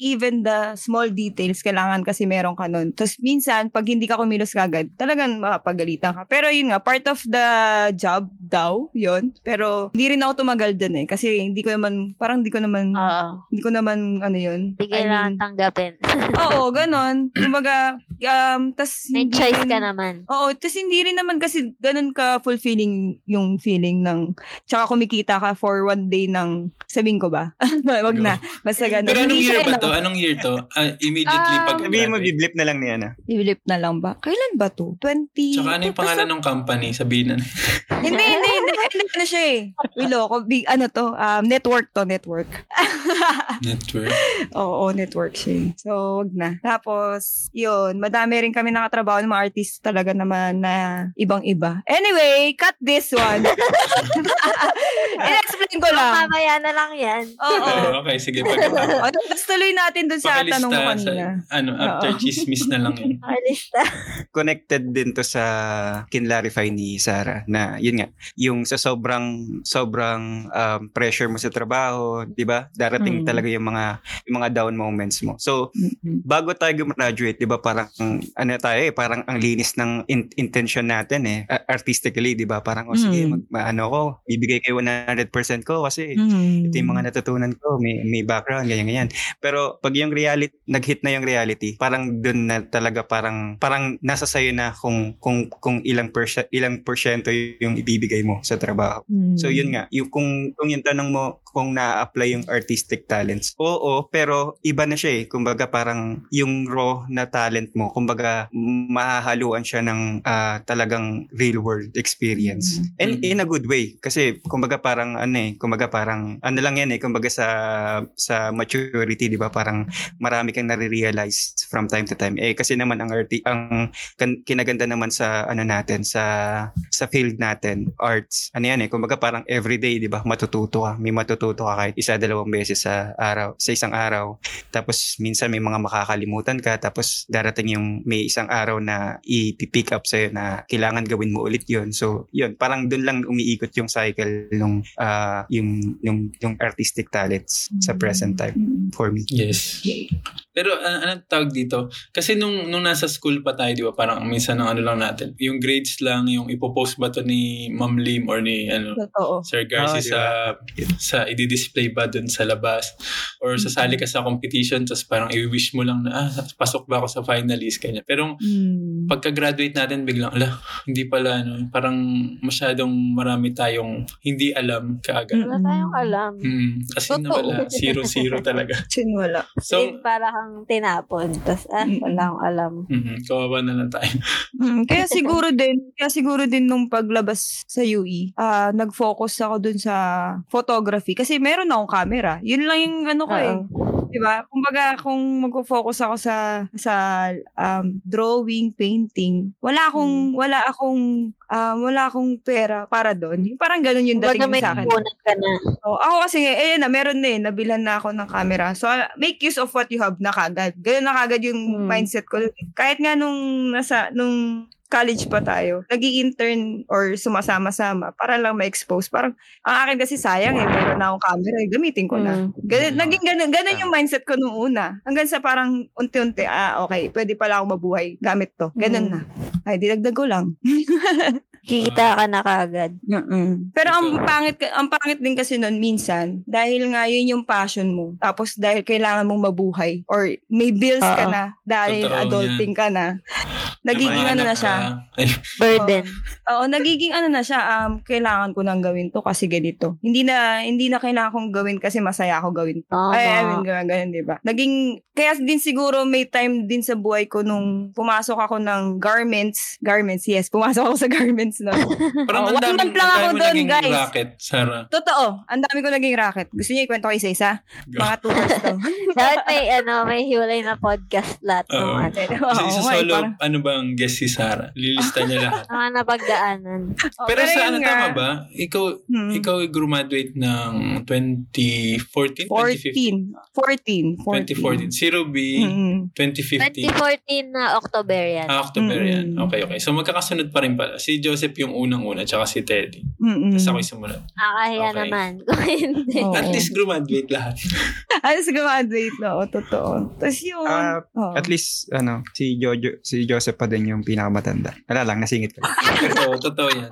even the small details, kailangan kasi meron ka nun. Tapos minsan, pag hindi ka kumilos kagad, talagang makapagalitan ka. Pero yun nga, part of the job daw, yun. Pero hindi rin ako tumagal dun eh. Kasi hindi ko naman, parang hindi ko naman, Oo. hindi ko naman, ano yun. Hindi I mean, kailangan tanggapin. Oo, ganon. Kumbaga, um, tas May hindi choice rin- ka naman. Oo, tas hindi rin naman kasi ganon ka fulfilling yung feeling ng, tsaka kumikita ka for one day ng, sabihin ko ba? Wag na. Basta ganon. Pero anong year ba ano, to? Anong year to? Ah, immediately Ah, pag Sabihin mo, biblip na lang ni Ana. I-flip na lang ba? Kailan ba to? 20? Tsaka ano yung pangalan ng company? Sabihin na. hindi, hindi, hindi. Ano na siya eh. Wilo ko. Big, ano to? Um, network to, network. Network. Oo, network siya. eh. So, wag na. Tapos, yun, madami rin kami nakatrabaho ng mga artist talaga naman na ibang-iba. Anyway, cut this one. I-explain ko lang. Mamaya na lang yan. Oo. okay, sige. Pagkatapos. Ano, tapos tuloy natin dun sa tanong mo sa, kanina. Ano, after Oo. chismis na lang yun. Artista. Connected din to sa kinlarify ni Sarah na yun nga, yung sa sobrang sobrang um, pressure mo sa trabaho, 'di ba? Darating Mm. talaga yung mga yung mga down moments mo. So, Mm-mm. bago tayo graduate, 'di ba, parang ano tayo eh, parang ang linis ng in- intention natin eh, a- artistically, 'di ba? Parang oh, sige, Mm. mag, ma- ano ko, bibigay kayo 100% ko kasi Mm. ito yung mga natutunan ko, may, may background, ganyan, ganyan. Pero pag yung reality, nag-hit na yung reality, parang dun na talaga parang, parang nasa sayo na kung, kung, kung ilang, persya, ilang porsyento yung ibibigay mo sa trabaho. Mm. So yun nga, yung, kung, kung yung tanong mo kung na-apply yung artistic talents, oo, pero iba na siya eh. Kumbaga parang yung raw na talent mo, kumbaga mahahaluan siya ng ah, talagang real world experience. And Mm. in a good way. Kasi kumbaga parang ano eh, kumbaga parang ano lang yan eh, kumbaga sa sa maturity, 'di ba? Parang marami kang nare-realize from time to time. Eh kasi naman ang arti ang kinaganda naman sa ano natin sa sa field natin, arts. Ano yan eh, kumbaga parang everyday, 'di ba? Matututo ka. May matututo ka kahit isa dalawang beses sa araw, sa isang araw. Tapos minsan may mga makakalimutan ka tapos darating yung may isang araw na i-pick up sa'yo na kailangan gawin mo ulit yun. So, yun, parang dun lang umiikot yung cycle nung ah, yung, yung, yung artistic talents sa present time for me. Yes. Pero an- anong tawag dito? Kasi nung, nung nasa school pa tayo, di ba, parang minsan ang ano lang natin, yung grades lang, yung ipopost ba to ni Ma'am Lim or ni ano, Totoo. Sir Garcia Ah, di sa sa i-display ba dun sa labas or sasali ka sa competition tapos parang i-wish mo lang na ah, pasok ba ako sa finalist kanya. Pero Mm. pagka-graduate natin biglang ala hindi pala ano parang masyadong marami tayong hindi alam kaagad. Wala tayong alam. Mm, as in na wala, zero-zero talaga. Sin wala. So, So, para kang tinapon. Tapos, ah, Mm. wala akong alam. mhm, kawawa na lang tayo. Mm, kaya siguro din, kaya siguro din nung paglabas sa UE, ah nag-focus ako dun sa photography kasi meron akong camera. Yun lang yung ano ko eh. Oo. 'Di ba? Kumbaga kung magfo-focus ako sa sa um, drawing, painting, wala akong wala akong ah, wala akong pera para doon. Parang ganun yung dating may sa akin. ka na. Oh, ako kasi, eh, na, meron na eh, nabilhan na ako ng camera. So, uh, make use of what you have na kagad. Ganun na kagad yung Hmm. mindset ko. Kahit nga nung, nasa, nung college pa tayo, nag intern or sumasama-sama para lang ma-expose. Parang, ang akin kasi sayang eh, meron na akong camera, eh, gamitin ko na. Mm. Ganun, naging ganun, ganun yung mindset ko nung una. Hanggang sa parang unti-unti, ah, okay, pwede pala ako mabuhay gamit to. Ganun Mm. na. Ay, dinagdag ko lang. Kikita ka na kagad. Mm-mm. Pero ang pangit ka- ang pangit din kasi nun minsan dahil nga yun yung passion mo. Tapos dahil kailangan mong mabuhay or may bills ka Oo. na dahil Totoo adulting ka na. Nagiging ano na siya. ka. Burden. Oo, nagiging ano na siya, um, kailangan ko nang gawin to kasi ganito. Hindi na hindi na kailangan kong gawin kasi masaya ako gawin. Tama. Ay, I mean, ganun, ganun, di ba? Naging, kaya din siguro may time din sa buhay ko nung pumasok ako ng garments. Garments, yes. Pumasok ako sa garments na. parang Oh, ang month lang ang ako dami doon, guys. racket, Sarah. Totoo, ang dami ko naging racket. Gusto niyo ikwento ko isa-isa? Mga two hours to. Dapat may, ano, may hiwalay na podcast lahat ano. Oo, Kasi sa solo, parang- ano ba ang guest si Sarah? Lilista niya lahat. Mga napagdaanan. Oh, pero sa yun ano, nga. tama ba? Ikaw, Hmm. ikaw graduate ng 2014? 2015? 14. 14. 2014. Si Ruby, Mm-mm. 2015. 2014 na October yan. Ah, October yan. Okay, okay. So magkakasunod pa rin pala. Si Joseph yung unang-una, tsaka si Teddy. Mm-mm. Tapos ako yung sumunod. Nakahiya Okay. naman. Kung hindi. Oo. At least graduate lahat. Alas graduate na, oo, totoo. Tapos yun. Ah, oo. At least, ano, si Jojo, si Joseph pa din yung pinakamatanda. Wala lang, nasingit ko. totoo, totoo yan.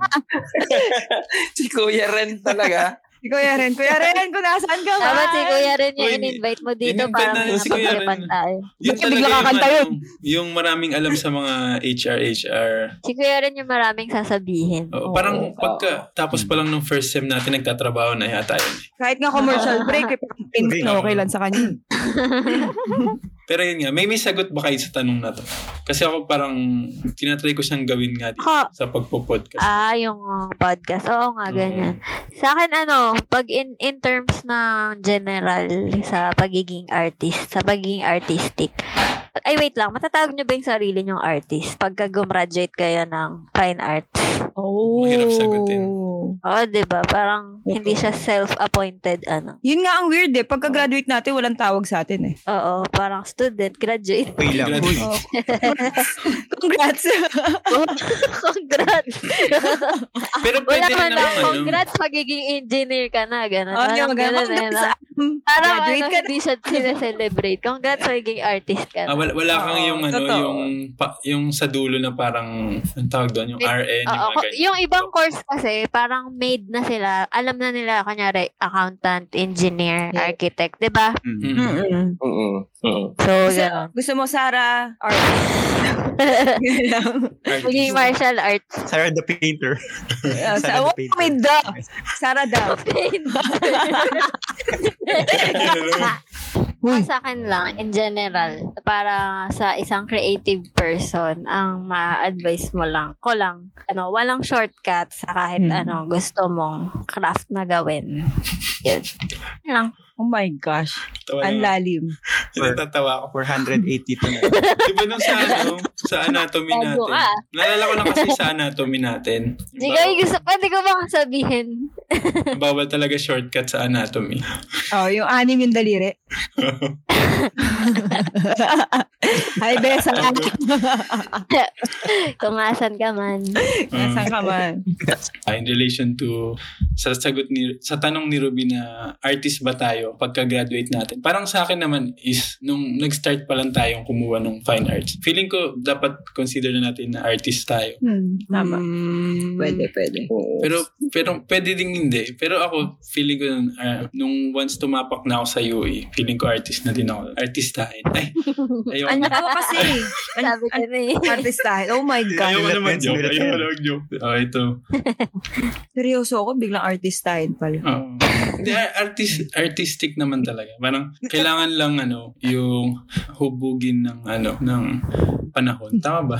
si Kuya Ren talaga. Si Kuya Ren. Kuya Ren, kung nasaan ka ba? Dapat si Kuya rin yung in-invite mo dito in-invite para may si Kuya Ren. tayo. Yun Ba't ka bigla talaga yung, kakanta yun? ano, yung maraming alam sa mga HR, HR. Si Kuya rin yung maraming sasabihin. Oo. parang pagka, tapos pa lang nung first sem natin, nagtatrabaho na yata yun. Kahit nga commercial break, eh, pin Okay. na okay lang sa kanya. Pero yun nga, may may sagot ba kayo sa tanong na to? Kasi ako parang, tinatry ko siyang gawin nga dito Ako, sa pagpo-podcast. Ah, yung uh, podcast. Oo nga, ganyan. Sa akin, ano, pag in, in terms ng general sa pagiging artist, sa pagiging artistic, ay, wait lang. Matatawag nyo ba yung sarili nyong artist pagka gumraduate kayo ng fine arts? Oh. Mahirap sagutin. Oo, di ba? Parang hindi siya self-appointed, ano. Yun nga ang weird eh. Pagka-graduate natin, walang tawag sa atin eh. Oo, parang student, graduate. Uy lang. Uy. Oh. Congrats. Congrats! Pero Wala pwede man lang, naman, ano, congrats, magiging engineer ka na, gano'n. Oh, Parang yung gano'n maganda. na lang. Parang Graduate ano, ka na. hindi siya sineselebrate. Congrats, magiging artist ka na. Ah, wala, wala kang yung ano, totoo. yung pa, yung sa dulo na parang ang tawag doon, yung Eh, RN, yung Oo, mga ganyan. yung ibang course kasi, parang made na sila. Alam na nila, kanyari, accountant, engineer, Yeah. architect, di ba? Mm. Mm. Mm-mm. Mm-mm. Mm-mm. So, Gusto, gano'n. gusto mo, Sarah, art. Maging martial arts. Sarah the Painter. Sa, Sarah the Painter. may da. Sarah daw. Ang sa akin lang, in general, para sa isang creative person, ang ma-advise mo lang, ko lang, ano, walang shortcut sa kahit Hmm. ano gusto mong craft na gawin. Yun. Yun lang. Oh my gosh. Tawa Ang na. lalim. Natatawa ako. 482 na. Di ba nung sa, ano, sa anatomy natin? ka. Naalala ko lang kasi sa anatomy natin. Di ko gusto, pwede ko bang sabihin? Bawal talaga shortcut sa anatomy. Oh, yung anim yung daliri. Ay, besa. Kung asan ka man. Nasaan ka man? Ah, in relation to sa sagot ni sa tanong ni Ruby na artist ba tayo pagka-graduate natin. Parang sa akin naman is nung nag-start pa lang tayong kumuha ng fine arts. Feeling ko dapat consider na natin na artist tayo. Hmm, tama. Mm, Pwede, pwede. Oo. Pero pero pwede ding hindi. Pero ako feeling ko ah, nung once tumapak na ako sa UE, feeling ko artist na din ako. Artistahin. Ay. Ayoko. Ano ko kasi? Sabi ko na eh. Artist tayo. Oh my God. Ayoko naman joke. Ayoko naman joke. Oh, ito. Seryoso ako, biglang artist tayo pala. Oo. Artist, artistic naman talaga. Parang kailangan lang ano, yung hubugin ng ano, ng panahon. Tama ba?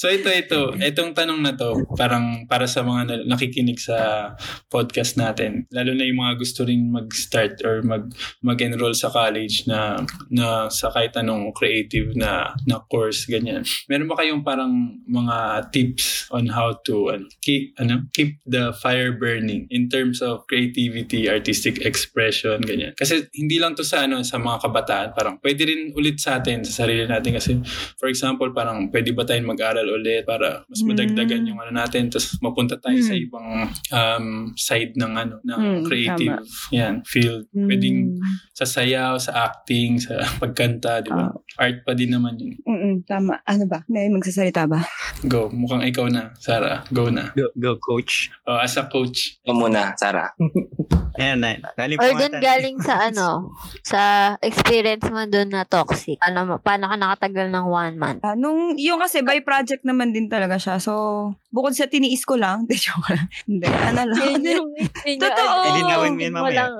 So ito, ito, itong tanong na to, parang para sa mga na- nakikinig sa podcast natin, lalo na yung mga gusto rin mag-start or mag, mag-enroll sa college na, na sa kahit anong creative na, na course, ganyan. Meron ba kayong parang mga tips on how to ano, keep, ano, keep the fire burning in terms of creativity, artistic expression, ganyan. Kasi hindi lang to sa ano sa mga kabataan, parang pwede rin ulit sa atin, sa sarili natin kasi for example, parang pwede ba tayong mag-aral ulit para mas Mm. madagdagan yung ano natin tapos mapunta tayo sa Mm. ibang um, side ng ano ng Mm, creative yan field. Pwedeng Mm. sa sayaw, sa acting, sa pagkanta, di ba? Art pa din naman yun. Mm-mm, tama. Ano ba? May magsasalita ba? Go. Mukhang ikaw na, Sarah. Go na. Go, go coach. Oh, as a coach. Ikaw muna, Sarah. Ayan na. Or dun galing sa ano, sa experience mo dun na toxic. Ano, paano ka nakatagal ng one month? Ah, nung, yung kasi by project naman din talaga siya. So, bukod sa tiniis ko lang, di joke lang. Hindi, ano lang. Totoo. Eh, linawin mo yun mamaya.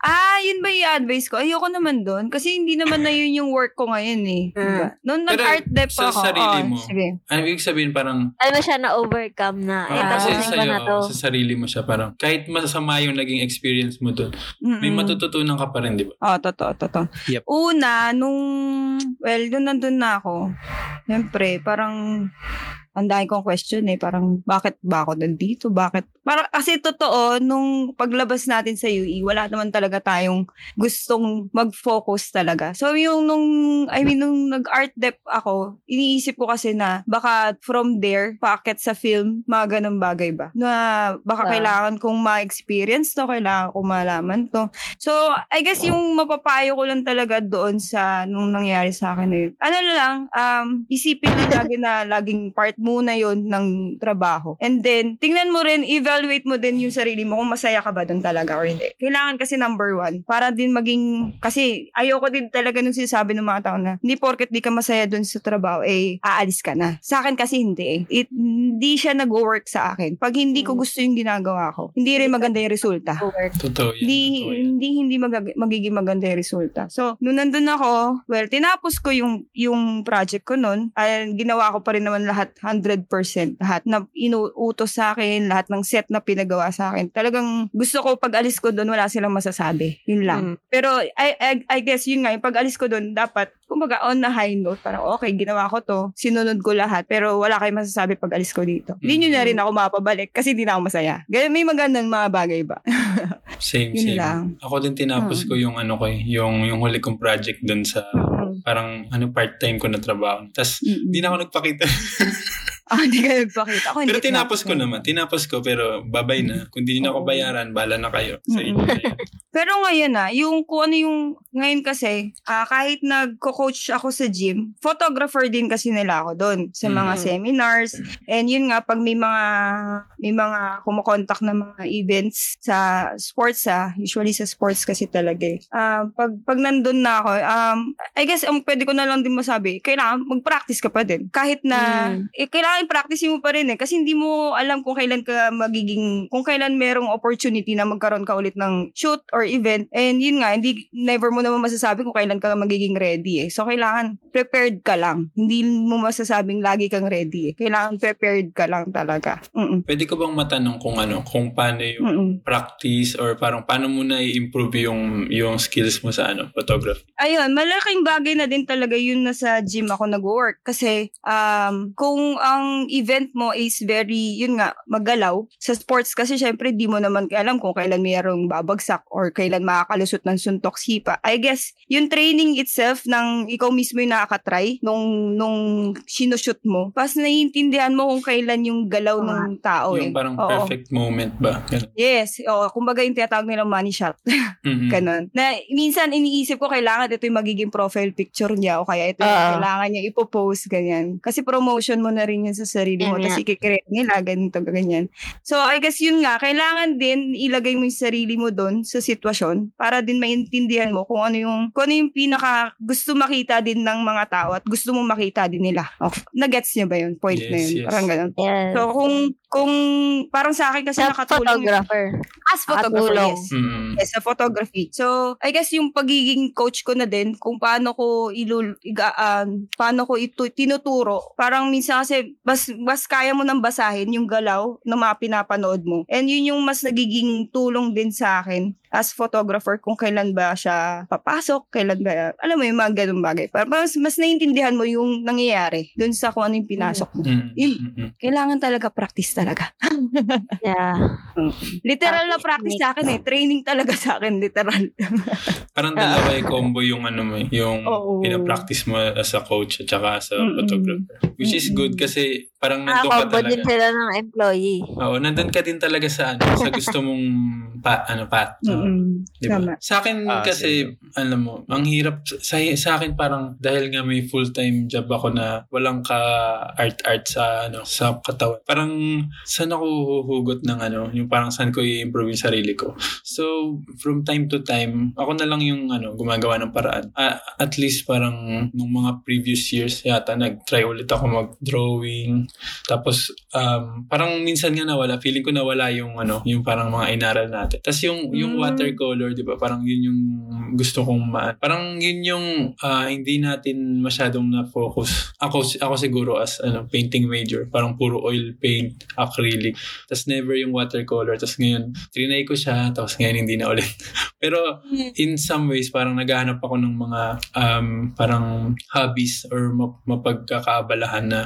Ah, yun ba yung advice ko? Ayoko naman doon. Kasi hindi naman na yun yung work ko ngayon eh. Diba? Noong Pero nag-art dep sa ako. sarili oh, mo. Sige. Ano ibig sabihin parang ano siya na-overcome na. Eh, ah, Ah, kasi tapusin ko sa'yo, na to. sa sarili mo siya parang kahit masama yung naging experience mo doon, may matututunan ka pa rin, di ba? Oo, totoo, totoo. Yep. Una, nung, well, nung nandun na ako, siyempre, parang, ang dami kong question eh. Parang, bakit ba ako nandito? Bakit? Parang, kasi totoo, nung paglabas natin sa UE, wala naman talaga tayong gustong mag-focus talaga. So, yung nung, I mean, nung nag-art dep ako, iniisip ko kasi na, baka from there, packet sa film, mga ganun bagay ba? Na, baka Ah. kailangan kong ma-experience to, kailangan kong malaman to. So, I guess yung mapapayo ko lang talaga doon sa nung nangyari sa akin na yun. Ano lang, um, isipin lang lagi na laging part muna yon ng trabaho. And then, tingnan mo rin, evaluate mo din yung sarili mo kung masaya ka ba doon talaga or hindi. Kailangan kasi number one, para din maging, kasi ayoko din talaga nung sinasabi ng mga tao na, hindi porket di ka masaya doon sa trabaho, eh, aalis ka na. Sa akin kasi hindi eh. It, hindi siya nag-work sa akin. Pag hindi ko gusto yung ginagawa ko, hindi rin maganda yung resulta Totoo yan. hindi totoo yan. hindi hindi magag- magiging maganda yung resulta. So, nung nandun ako, well, tinapos ko yung yung project ko noon. Ay ginawa ko pa rin naman lahat 100%. Lahat na inuutos sa akin, lahat ng set na pinagawa sa akin. Talagang gusto ko pag alis ko doon wala silang masasabi. Yun lang. Mm. Pero I, I I guess yun nga, yung pag alis ko doon dapat kumbaga on na high note, parang okay, ginawa ko to, sinunod ko lahat, pero wala kayong masasabi pag alis ko dito. Hindi nyo na rin ako mapabalik kasi hindi na ako masaya. Ganun, may magandang mga bagay ba? Same, Yun same. lang. Ako din tinapos Mm. ko yung ano ko eh, yung, yung huli kong project dun sa Mm. parang ano part-time ko na trabaho. Tapos, hindi na ako nagpakita. Ah, hindi ka nagpakita. Ako hindi pero tinapos ko naman. Tinapos ko pero babay na. Kung di na ako bayaran, bala na kayo. Sa inyo. Pero ngayon na, yung kung ano yung, ngayon kasi, ah, kahit nagko-coach ako sa gym, photographer din kasi nila ako doon sa mga Mm. seminars. And yun nga, pag may mga, may mga kumukontak na mga events sa sports ah, usually sa sports kasi talaga eh. Ah, pag, pag nandun na ako, um, I guess, ang pwede ko na lang din masabi, kailangan mag-practice ka pa din. Kahit na, Mm. eh, kailangan practice mo pa rin eh. Kasi hindi mo alam kung kailan ka magiging, kung kailan merong opportunity na magkaroon ka ulit ng shoot or event. And yun nga, hindi, never mo naman masasabi kung kailan ka magiging ready eh. So, kailangan prepared ka lang. Hindi mo masasabing lagi kang ready eh. Kailangan prepared ka lang talaga. Mm-mm. Pwede ko bang matanong kung ano, kung paano yung Mm-mm. practice or parang paano mo na i-improve yung, yung skills mo sa ano, photography? Ayun, malaking bagay na din talaga yun na sa gym ako nag-work. Kasi, um, kung ang event mo is very, yun nga, magalaw, sa sports kasi syempre di mo naman alam kung kailan mayroong babagsak or kailan makakalusot ng suntok sipa. I guess, yung training itself ng ikaw mismo yung nakakatry nung, nung sinushoot mo, pas naiintindihan mo kung kailan yung galaw ng tao eh. yung parang Oo. perfect moment ba? Ganun. Yes, oo, kumbaga yung tinatawag nilang money shot. Mhm. Ganon. Na minsan iniisip ko kailangan ito yung magiging profile picture niya o kaya ito yung Oo. kailangan niya ipopost, ganyan. Kasi promotion mo na rin yun sa sarili mo. Yan Tapos ikikreate nila, ganito, ganyan. So, I guess yun nga, kailangan din ilagay mo yung sarili mo doon sa sitwasyon para din maintindihan mo kung ano yung, kung ano yung pinaka gusto makita din ng mga tao at gusto mo makita din nila. Okay. Nagets niyo ba yun? Point na Yes, yun. yes. Parang ganon. Yes. So, kung, kung, parang sa akin kasi nakatulong photographer. as photographer, Nakatulong. yes. Mhm. Yes, sa photography. So, I guess yung pagiging coach ko na din, kung paano ko ilul, iga, um, paano ko ito, tinuturo. Parang minsan kasi, bas, bas kaya mo nang basahin yung galaw ng mga pinapanood mo. And yun yung mas nagiging tulong din sa akin as photographer kung kailan ba siya papasok, kailan ba, alam mo yung mga ganun bagay. Para mas, mas naiintindihan mo yung nangyayari dun sa kung ano yung pinasok mo. Mhm. Yun. Mhm. Kailangan talaga practice talaga. Yeah. Literal na Practice sa akin eh. Training talaga sa akin, literal. Parang dalawa yung combo yung ano mo, yung Oo. pinapractice mo as a coach at saka as a Mm-mm. photographer. Which is good kasi parang Ah, nandun ka combo din talaga. sila ng employee. Oo, nandun ka din talaga sa ano, sa gusto mong pa, ano, path. Oo. Mm-mm. Di ba? Tama. Sa akin Ah, kasi, alam mo, ang hirap, sa, sa akin parang dahil nga may full-time job ako na walang ka art-art sa ano sa katawan. Parang saan ako huhugot ng ano, yung parang saan ko i-improve yung sarili ko. So, from time to time, ako na lang yung ano, gumagawa ng paraan. Ah, at least parang nung mga previous years yata, nag-try ulit ako mag-drawing. Tapos, um, parang minsan nga nawala. Feeling ko nawala yung ano, yung parang mga inaral natin. Tapos yung, yung Mm. watercolor, di ba? Parang yun yung gusto kong ma... Parang yun yung ah, hindi natin masyadong na-focus. Ako, ako siguro as ano, painting major. Parang puro oil paint, acrylic. Tapos never yung watercolor. Tapos ngayon, trinay ko siya. Tapos ngayon hindi na ulit. Pero in some ways, parang naghahanap ako ng mga um, parang hobbies or map- mapagkakaabalahan na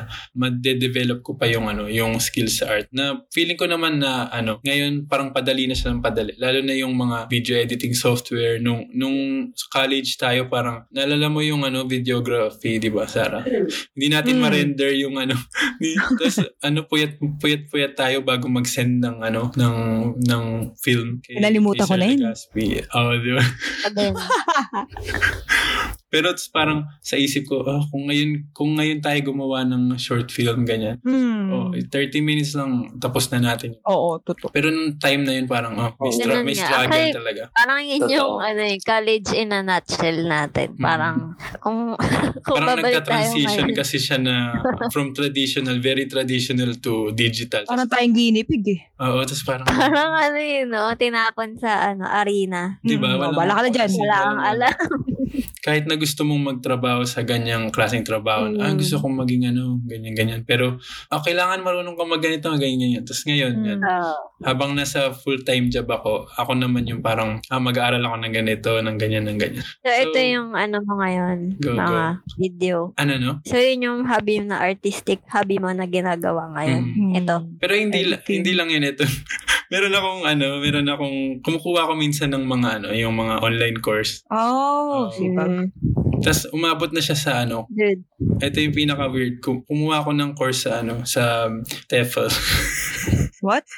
ma-develop ko pa yung ano, yung skills sa art. Na feeling ko naman na ano, ngayon parang padali na siya ng padali. Lalo na yung mga video editing software nung nung college tayo parang naalala mo yung ano videography, 'di ba, Sarah? Hindi natin Mm. ma-render yung ano. Tapos ano puyat puyat puyat tayo bago mag-send ng ano ng ng film. kay- Nalimutan kay ko na yun. Oo, di ba? Pero it's parang sa isip ko, ah, kung ngayon kung ngayon tayo gumawa ng short film ganyan, Hmm. oh, 30 minutes lang tapos na natin. Oo, totoo. Pero nung time na yun parang oh, may, stra- may struggle Actually, talaga. Parang yun Totoo. yung ano, eh, college in a nutshell natin. Parang, kung, kung Parang nagka-transition kasi siya na from traditional, very traditional to digital. Parang tayong ginipig eh. Oo, tapos parang, Parang ano yun, no? Tinapon sa ano arena. di ba? Hmm, Wala ka na dyan. kasi Wala kang alam. Kahit na gusto mong magtrabaho sa ganyang klaseng trabaho, Mm. ah, gusto kong maging ano, ganyan-ganyan. Pero, ah, kailangan marunong ka magganito, ganyan-ganyan. Tapos ngayon, Mm. yan, habang nasa full-time job ako, ako naman yung parang, ah, mag-aaral ako ng ganito, ng ganyan, ng ganyan. So, ito So, yung ano mo ngayon, Go, mga video. Ano, no? So, yun yung hobby na artistic hobby mo na ginagawa ngayon. Mm. Ito. Pero hindi la- hindi lang yun ito. Meron akong ano, meron akong kumukuha ako minsan ng mga ano, yung mga online course. Oh, sipag. Mm, Tapos umabot na siya sa ano, Dude. ito yung pinaka weird. Kumuha ako ng course sa ano, sa TEFL. What?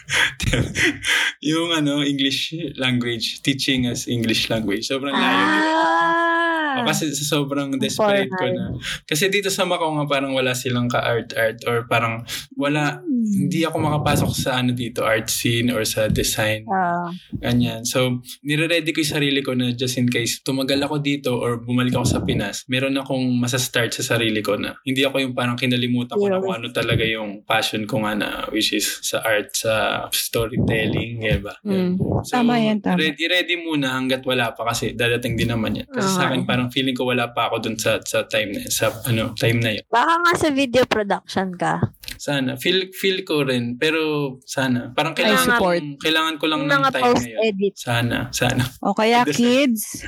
yung ano, English language, teaching as English language. Sobrang layo. Ah! O, kasi sa sobrang desperate ko na. Kasi dito sa Macau nga parang wala silang ka-art-art or parang wala, hindi ako makapasok sa ano dito, art scene or sa design. Ah. Ganyan. So, nire-ready ko yung sarili ko na just in case tumagal ako dito or bumalik ako sa Pinas, meron akong masastart sa sarili ko na hindi ako yung parang kinalimutan ko na kung ano talaga yung passion ko nga na which is sa art, sa storytelling, di ba? Mm. So, Tama yan, tama. Ready, ready muna hanggat wala pa kasi dadating din naman yan. Kasi sa akin Okay. Parang feeling ko wala pa ako dun sa sa time na sa ano time na yun. Baka nga sa video production ka. Sana feel feel ko rin pero sana parang kailangan support. kailangan ko lang ng mga time ngayon. post-edit. Sana, sana. O kaya kids,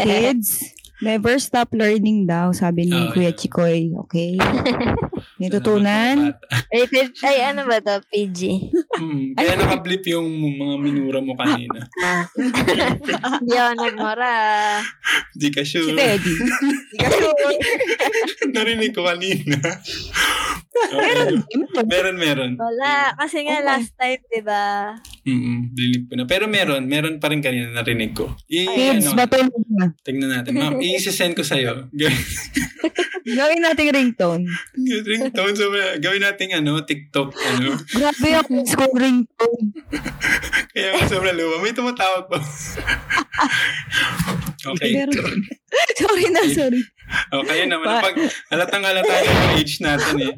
kids, never stop learning daw, sabi ni Oh, Kuya yeah. Chikoy. Okay? Natutunan? Rated, ay ano ba to? PG. Hmm, kaya nakablip yung mga minura mo kanina. Hindi ako nagmura. Di ka Si sure. Teddy. Narinig ko kanina. Meron. Okay. Meron, meron. Wala. Kasi nga Okay. last time, di ba? Mm Blinip ko na. Pero meron. Meron pa rin kanina narinig ko. I, Kids, ano, matulog na. tingnan natin. Ma'am, i-send ko sa'yo. Gawin, natin ringtone. Ringtone. So, gawin natin ano, TikTok. Ano. Grabe yung school ringtone. Kaya nga sobrang luwa. May tumatawag pa. okay. Pero, sorry na, sorry. Okay, yun naman. Pag halatang halata yung age natin eh.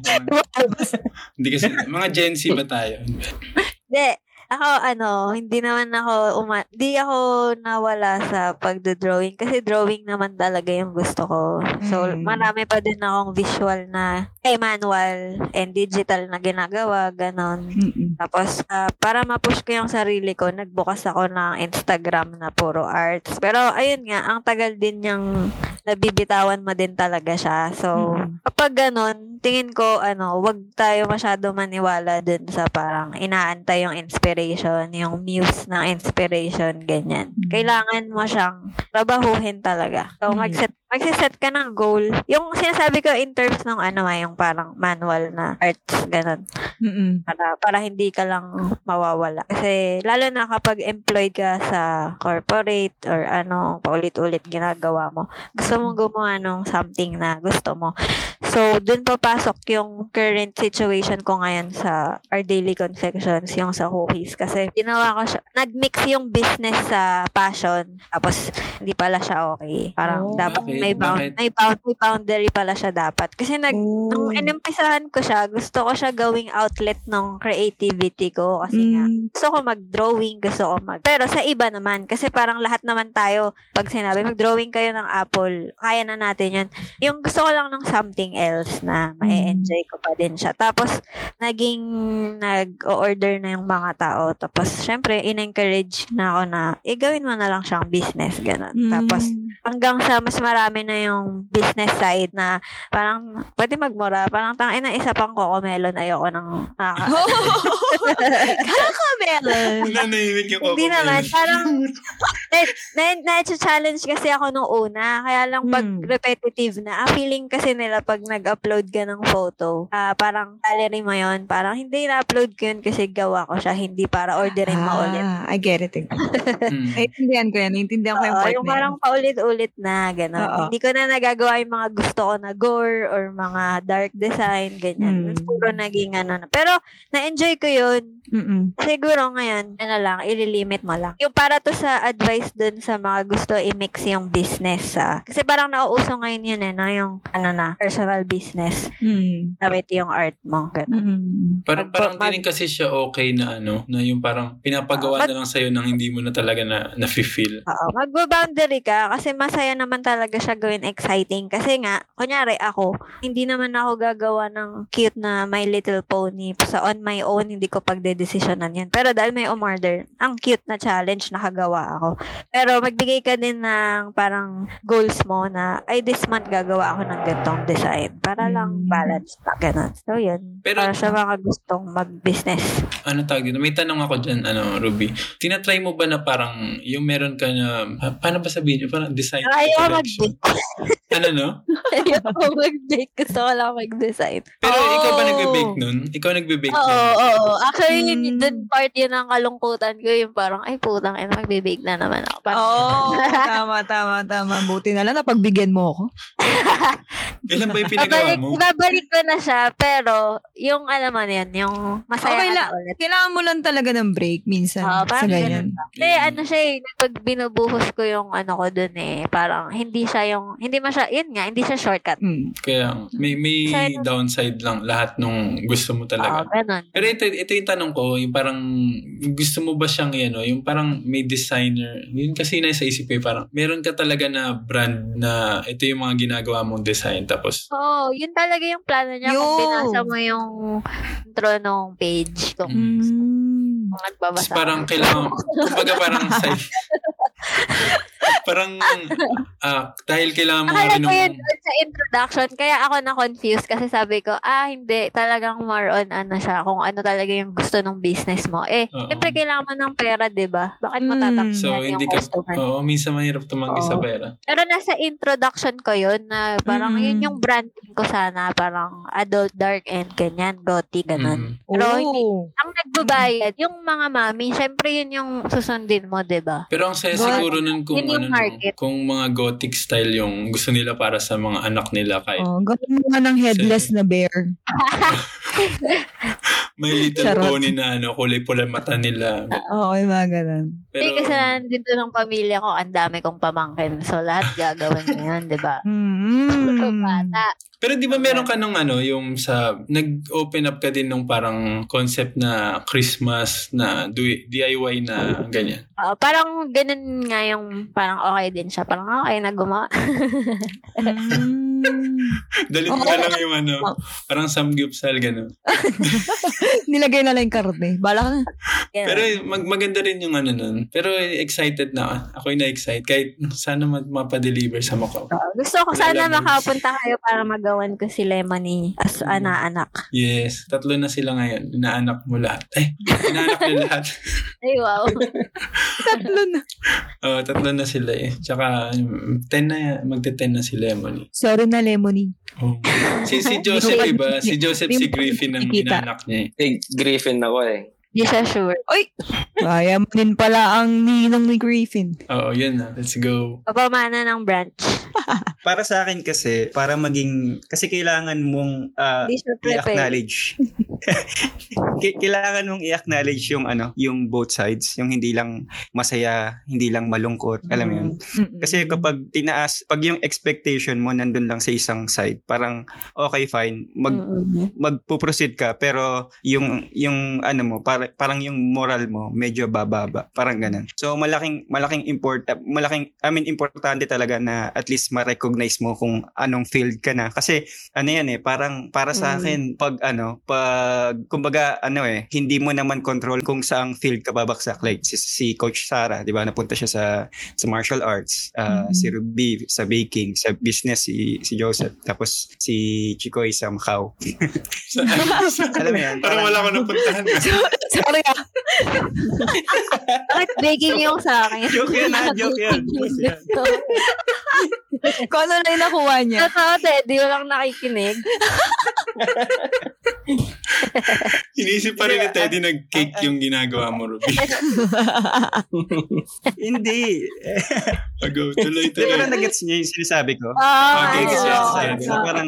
Hindi kasi, mga Gen Z ba tayo? Hindi. Ako, ano, hindi naman ako, uma- hindi ako nawala sa pagdo-drawing kasi drawing naman talaga yung gusto ko. So, Mm. marami pa din akong visual na, eh, manual and digital na ginagawa, ganon. Mm-mm. Tapos, ah, para ma-push ko yung sarili ko, nagbukas ako ng Instagram na puro arts. Pero, ayun nga, ang tagal din yung nabibitawan mo din talaga siya. So, Mm. kapag ganon, tingin ko, ano, wag tayo masyado maniwala dun sa parang inaantay yung inspiration, yung muse ng inspiration, ganyan. Mm. Kailangan mo siyang trabahuhin talaga. So, Mm. mag-set, magsiset ka ng goal. Yung sinasabi ko in terms ng ano ah, yung parang manual na arts, ganun. Mm-mm. Para, para hindi ka lang mawawala. Kasi lalo na kapag employed ka sa corporate or ano, paulit-ulit ginagawa mo, gusto mong gumawa ng something na gusto mo. So, dun papasok yung current situation ko ngayon sa Our Daily Confections, yung sa cookies. Kasi ginawa ko siya, nag-mix yung business sa passion. Tapos, hindi pala siya okay. Parang Oh. dapat Bakit? May, bound, Bakit? may, bound, may boundary pala siya dapat. Kasi nag, nung Oh. inimpisahan ko siya, gusto ko siya gawing outlet ng creativity ko. Kasi nga, Mm. gusto ko mag-drawing, gusto ko mag... Pero sa iba naman, kasi parang lahat naman tayo, pag sinabi, mag-drawing kayo ng apple, kaya na natin yun. Yung gusto ko lang ng something else na ma-enjoy ko pa din siya. Tapos, naging nag-order na yung mga tao. Tapos, syempre, in-encourage na ako na, eh, gawin mo na lang siyang business, gano'n. Mm. Tapos, hanggang sa mas marami na yung business side na parang pwede magmura. Parang tangin na isa pang coco melon. Ayoko ng nakaka- Kakamelon. Nanahimik yung Hindi Coco naman. Parang na, na, na-challenge kasi ako nung una. Kaya lang pag Hmm. repetitive na, ah, feeling kasi nila pag nag-upload ka ng photo, ah, parang gallery mo yun. Parang hindi na-upload ko yun kasi gawa ko siya. Hindi para orderin mo ulit. Ah, I get it. Mm. Naiintindihan ko yan. Naiintindihan ko yung part yung na parang paulit-ulit na, gano'n. Oo. Hindi ko na nagagawa yung mga gusto ko na gore or mga dark design, ganyan. Hmm. Puro naging ano na. Pero, na-enjoy ko yun. Mm-mm. Siguro ngayon, ano lang, ililimit mo lang. Yung para to sa advice dun sa mga gusto i-mix yung business. ah. Kasi parang nauuso ngayon yun eh, no? yung ano na, personal business. Mm. Damit yung art mo. Ganun. Mm. Parang, parang pag- di rin kasi siya okay na ano, na yung parang pinapagawa Ah, na lang sa'yo nang hindi mo na talaga na, na-feel. Oo. Magbo-boundary ka kasi masaya naman talaga siya gawin exciting. Kasi nga, kunyari ako, hindi naman ako gagawa ng cute na My Little Pony sa on my own, hindi ko pagdedesisyonan yan. Pero dahil may umorder, ang cute na challenge nakagawa ako. Pero magbigay ka din ng parang goals mo na, ay this month gagawa ako ng gantong design. Para lang Mm. balance na ganun. So yun. Pero- para sa mga gustong mag-business. Ano tawag dito? May tanong ako dyan, ano, Ruby. Tinatry mo ba na parang, yung meron ka na, pa- paano ba sabihin nyo? Parang design Ayaw collection. Mag-bake. Ano, no? Ayaw mag-bake. Gusto ko lang mag-design. Pero ikaw ba Oh. nagbe-bake nun? Ikaw nagbe-bake Oo, nun? oo. Actually, yun, Mm. dun part yun ang kalungkutan ko. Yung parang, ay putang, ina, magbe-bake na naman ako. Oo, tama, tama, tama. Buti na lang napagbigyan mo ako. Kailan ba yung pinagawa mo? babalik ko na siya, pero yung alam mo na yan, yung masaya Okay na ulit. Kailangan mo lang talaga ng break minsan Oo, sa parang ganyan. Kasi ano siya eh, pag binubuhos ko yung ano ko dun eh, parang hindi siya yung, hindi masya, yun nga, hindi siya shortcut. Mm. Kaya, may, may Side- downside lang lahat nung gusto mo Oo, talaga. ganun. Pero ito, ito yung tanong ko, yung parang, gusto mo ba siyang, ano, yung parang may designer, yun kasi nasa isip ko, eh, parang, meron ka talaga na brand na ito yung mga ginagawa mong design, tapos, Oo, yun talaga yung plano niya. Kung Yo! binasa mo yung intro nung page, kung Mm. Mm. kung tapos nagbabasa. parang kailangan, kumbaga parang side, parang, ah, dahil kailangan mo nga Akala rin ko yun nung, doon sa introduction, kaya ako na-confused kasi sabi ko, ah, hindi, talagang more on ano siya, kung ano talaga yung gusto ng business mo. Eh, Oo. siyempre kailangan mo ng pera, di ba? Bakit mo Mm. so, yung hindi ka, customer? oo, minsan mahirap tumanggi Oo. sa pera. Pero nasa introduction ko yun na parang Mm. yun yung branding ko sana, parang adult dark and ganyan, gothic, ganun. Mm. Pero hindi- Oo. Ang nagbabayad, yung mga mami, syempre yun yung susundin mo, di ba? Pero ang saya siguro nun kung ano, no, market. kung mga gothic style yung gusto nila para sa mga anak nila kahit Oh, gawin mo nga ng headless na bear. may little Charot. pony na ano, kulay pula mata nila. Oo, yung mga ganun. Pero, kasi nandito ng pamilya ko, ang dami kong pamangkin. So, lahat gagawin ko yun, di ba? Mm. Bata. pero di ba meron ka nung ano, yung sa, nag-open up ka din nung parang concept na Christmas na do- DIY na ganyan. Oo, parang ganun nga yung parang okay din siya. Parang okay na gumawa. Mm. Dalhin mo Oo. na lang yung ano, parang samgyupsal, gano'n. Nilagay na lang yung karne. Bala ka na. Pero mag- maganda rin yung ano nun. Pero excited na ako. Ako'y na-excite. Kahit sana ma- mapadeliver sa Macau. Oo, gusto ko sana Lemons. makapunta kayo para magawan ko si Lemony as Mm. ana-anak. Yes. Tatlo na sila ngayon. Inaanak mo lahat. Ay, inaanak nila lahat. Ay, wow. Tatlo na. Oh, tatlo na sila eh. Tsaka, mm, 10 na, magte-10 na si Lemony. Sorry na, Lemony. Oh. Si, si Joseph, iba? Si Joseph, si Griffin ang inanak niya eh. Eh, Griffin ako eh. Hindi siya sure. Oy! Kaya mo din pala ang ninong ni Griffin. Oo, yun na. Let's go. Papamana ng branch. Para sa akin kasi, para maging, kasi kailangan mong prepared. i-acknowledge. Kailangan mong i-acknowledge yung ano, yung both sides, yung hindi lang masaya, hindi lang malungkot, alam mo yun. Mm-mm. Kasi kapag tinaas, pag yung expectation mo nandun lang sa isang side, parang okay fine, mag Mm-mm. magpo-proceed ka pero yung yung ano mo para, parang yung moral mo medyo bababa parang ganun so malaking malaking import malaking I mean importante talaga na at least ma-recognize mo kung anong field ka na kasi ano yan eh parang para sa Mm. akin pag ano pag kumbaga ano eh hindi mo naman control kung saang field ka babaksak like si, si coach Sara di ba napunta siya sa sa martial arts ah, Mm. si Ruby sa baking sa business si si Joseph tapos si Chikoy sa Macau alam mo yan Parang wala ko napuntahan. Sorry ah. Bakit baking yung sa akin? Joke yan, ah. Joke yan. Kung ano na yung nakuha niya. Totoo, Teddy. Walang nakikinig. Inisip pa rin ni Teddy nag-cake yung ginagawa mo, Ruby. Hindi. Go, Di ba tuloy-tuloy. nag-gets niya yung sinasabi ko? Ah, Okay, Gets niya ko. Parang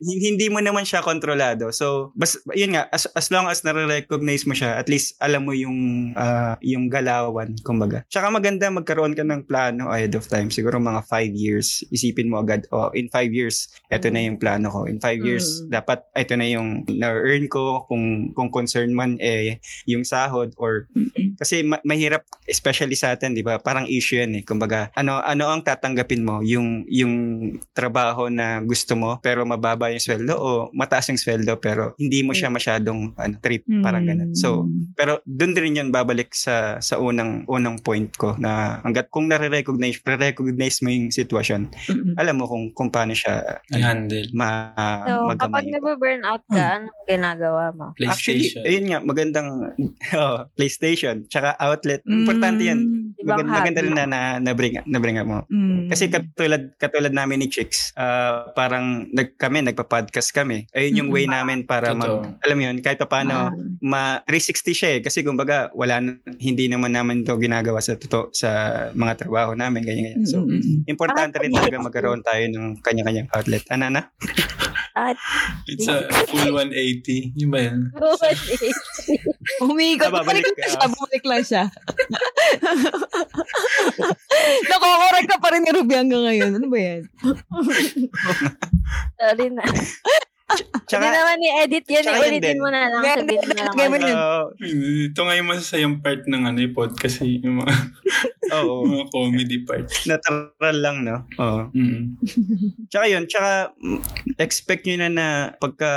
hin- hindi mo naman siya kontrolado. So, bas, yun nga, as, as long as nare-recognize mo siya, at least alam mo yung ah, yung galawan, kumbaga. Tsaka maganda magkaroon ka ng plano ahead of time. Siguro mga five years, isipin mo agad, oh, in five years, eto na yung plano ko. In five years, Mm. dapat eto na yung na-earn ko. Kung, kung concern man, eh, yung sahod or kasi ma- mahirap especially sa atin, 'di ba? Parang issue 'yan eh. Kumbaga, ano ano ang tatanggapin mo? Yung yung trabaho na gusto mo pero mababa yung sweldo o mataas yung sweldo pero hindi mo siya masyadong ano, trip parang ganun. So, pero doon din yun babalik sa sa unang unang point ko na hangga't kung nare-recognize, re-recognize mo yung sitwasyon, alam mo kung kung paano siya ano, I-handle. ma So, kapag magamay. nag-burn out ka, anong ginagawa mo? Actually, PlayStation. ayun nga, magandang oh, PlayStation, tsaka outlet. Importante yan. Ibang Maganda, maganda rin na, na, na, bring, na bring up mo. Mm. Kasi katulad, katulad namin ni Chicks, ah, parang nag, kami, nagpa-podcast kami. Ayun yung way namin para Totoo. mag, alam mo yun, kahit pa paano, Ah. ma 360 siya eh. Kasi kumbaga, wala, hindi naman naman to ginagawa sa totoo, sa mga trabaho namin, ganyan, ganyan. So, Mm-mm. importante rin talaga magkaroon tayo ng kanya-kanyang outlet. Ano na? At, It's a full 180. Yun ba yun? Umikot. Nababalik Bumalik ka. lang siya. Bumalik lang siya. Nakokorek ka pa rin ni Ruby hanggang ngayon. Ano ba yan? sorry na. Hindi Tsaka, naman i-edit yun Ulitin din. mo na lang. Hindi, Sabihin mo hindi, na lang. hindi, hindi. ah, Ito nga yung masasayang part ng ano, yung podcast. eh, Yung mga, oo, mga comedy part. natural lang, no? Oo. Mm. Tsaka yun, tsaka expect nyo na na pagka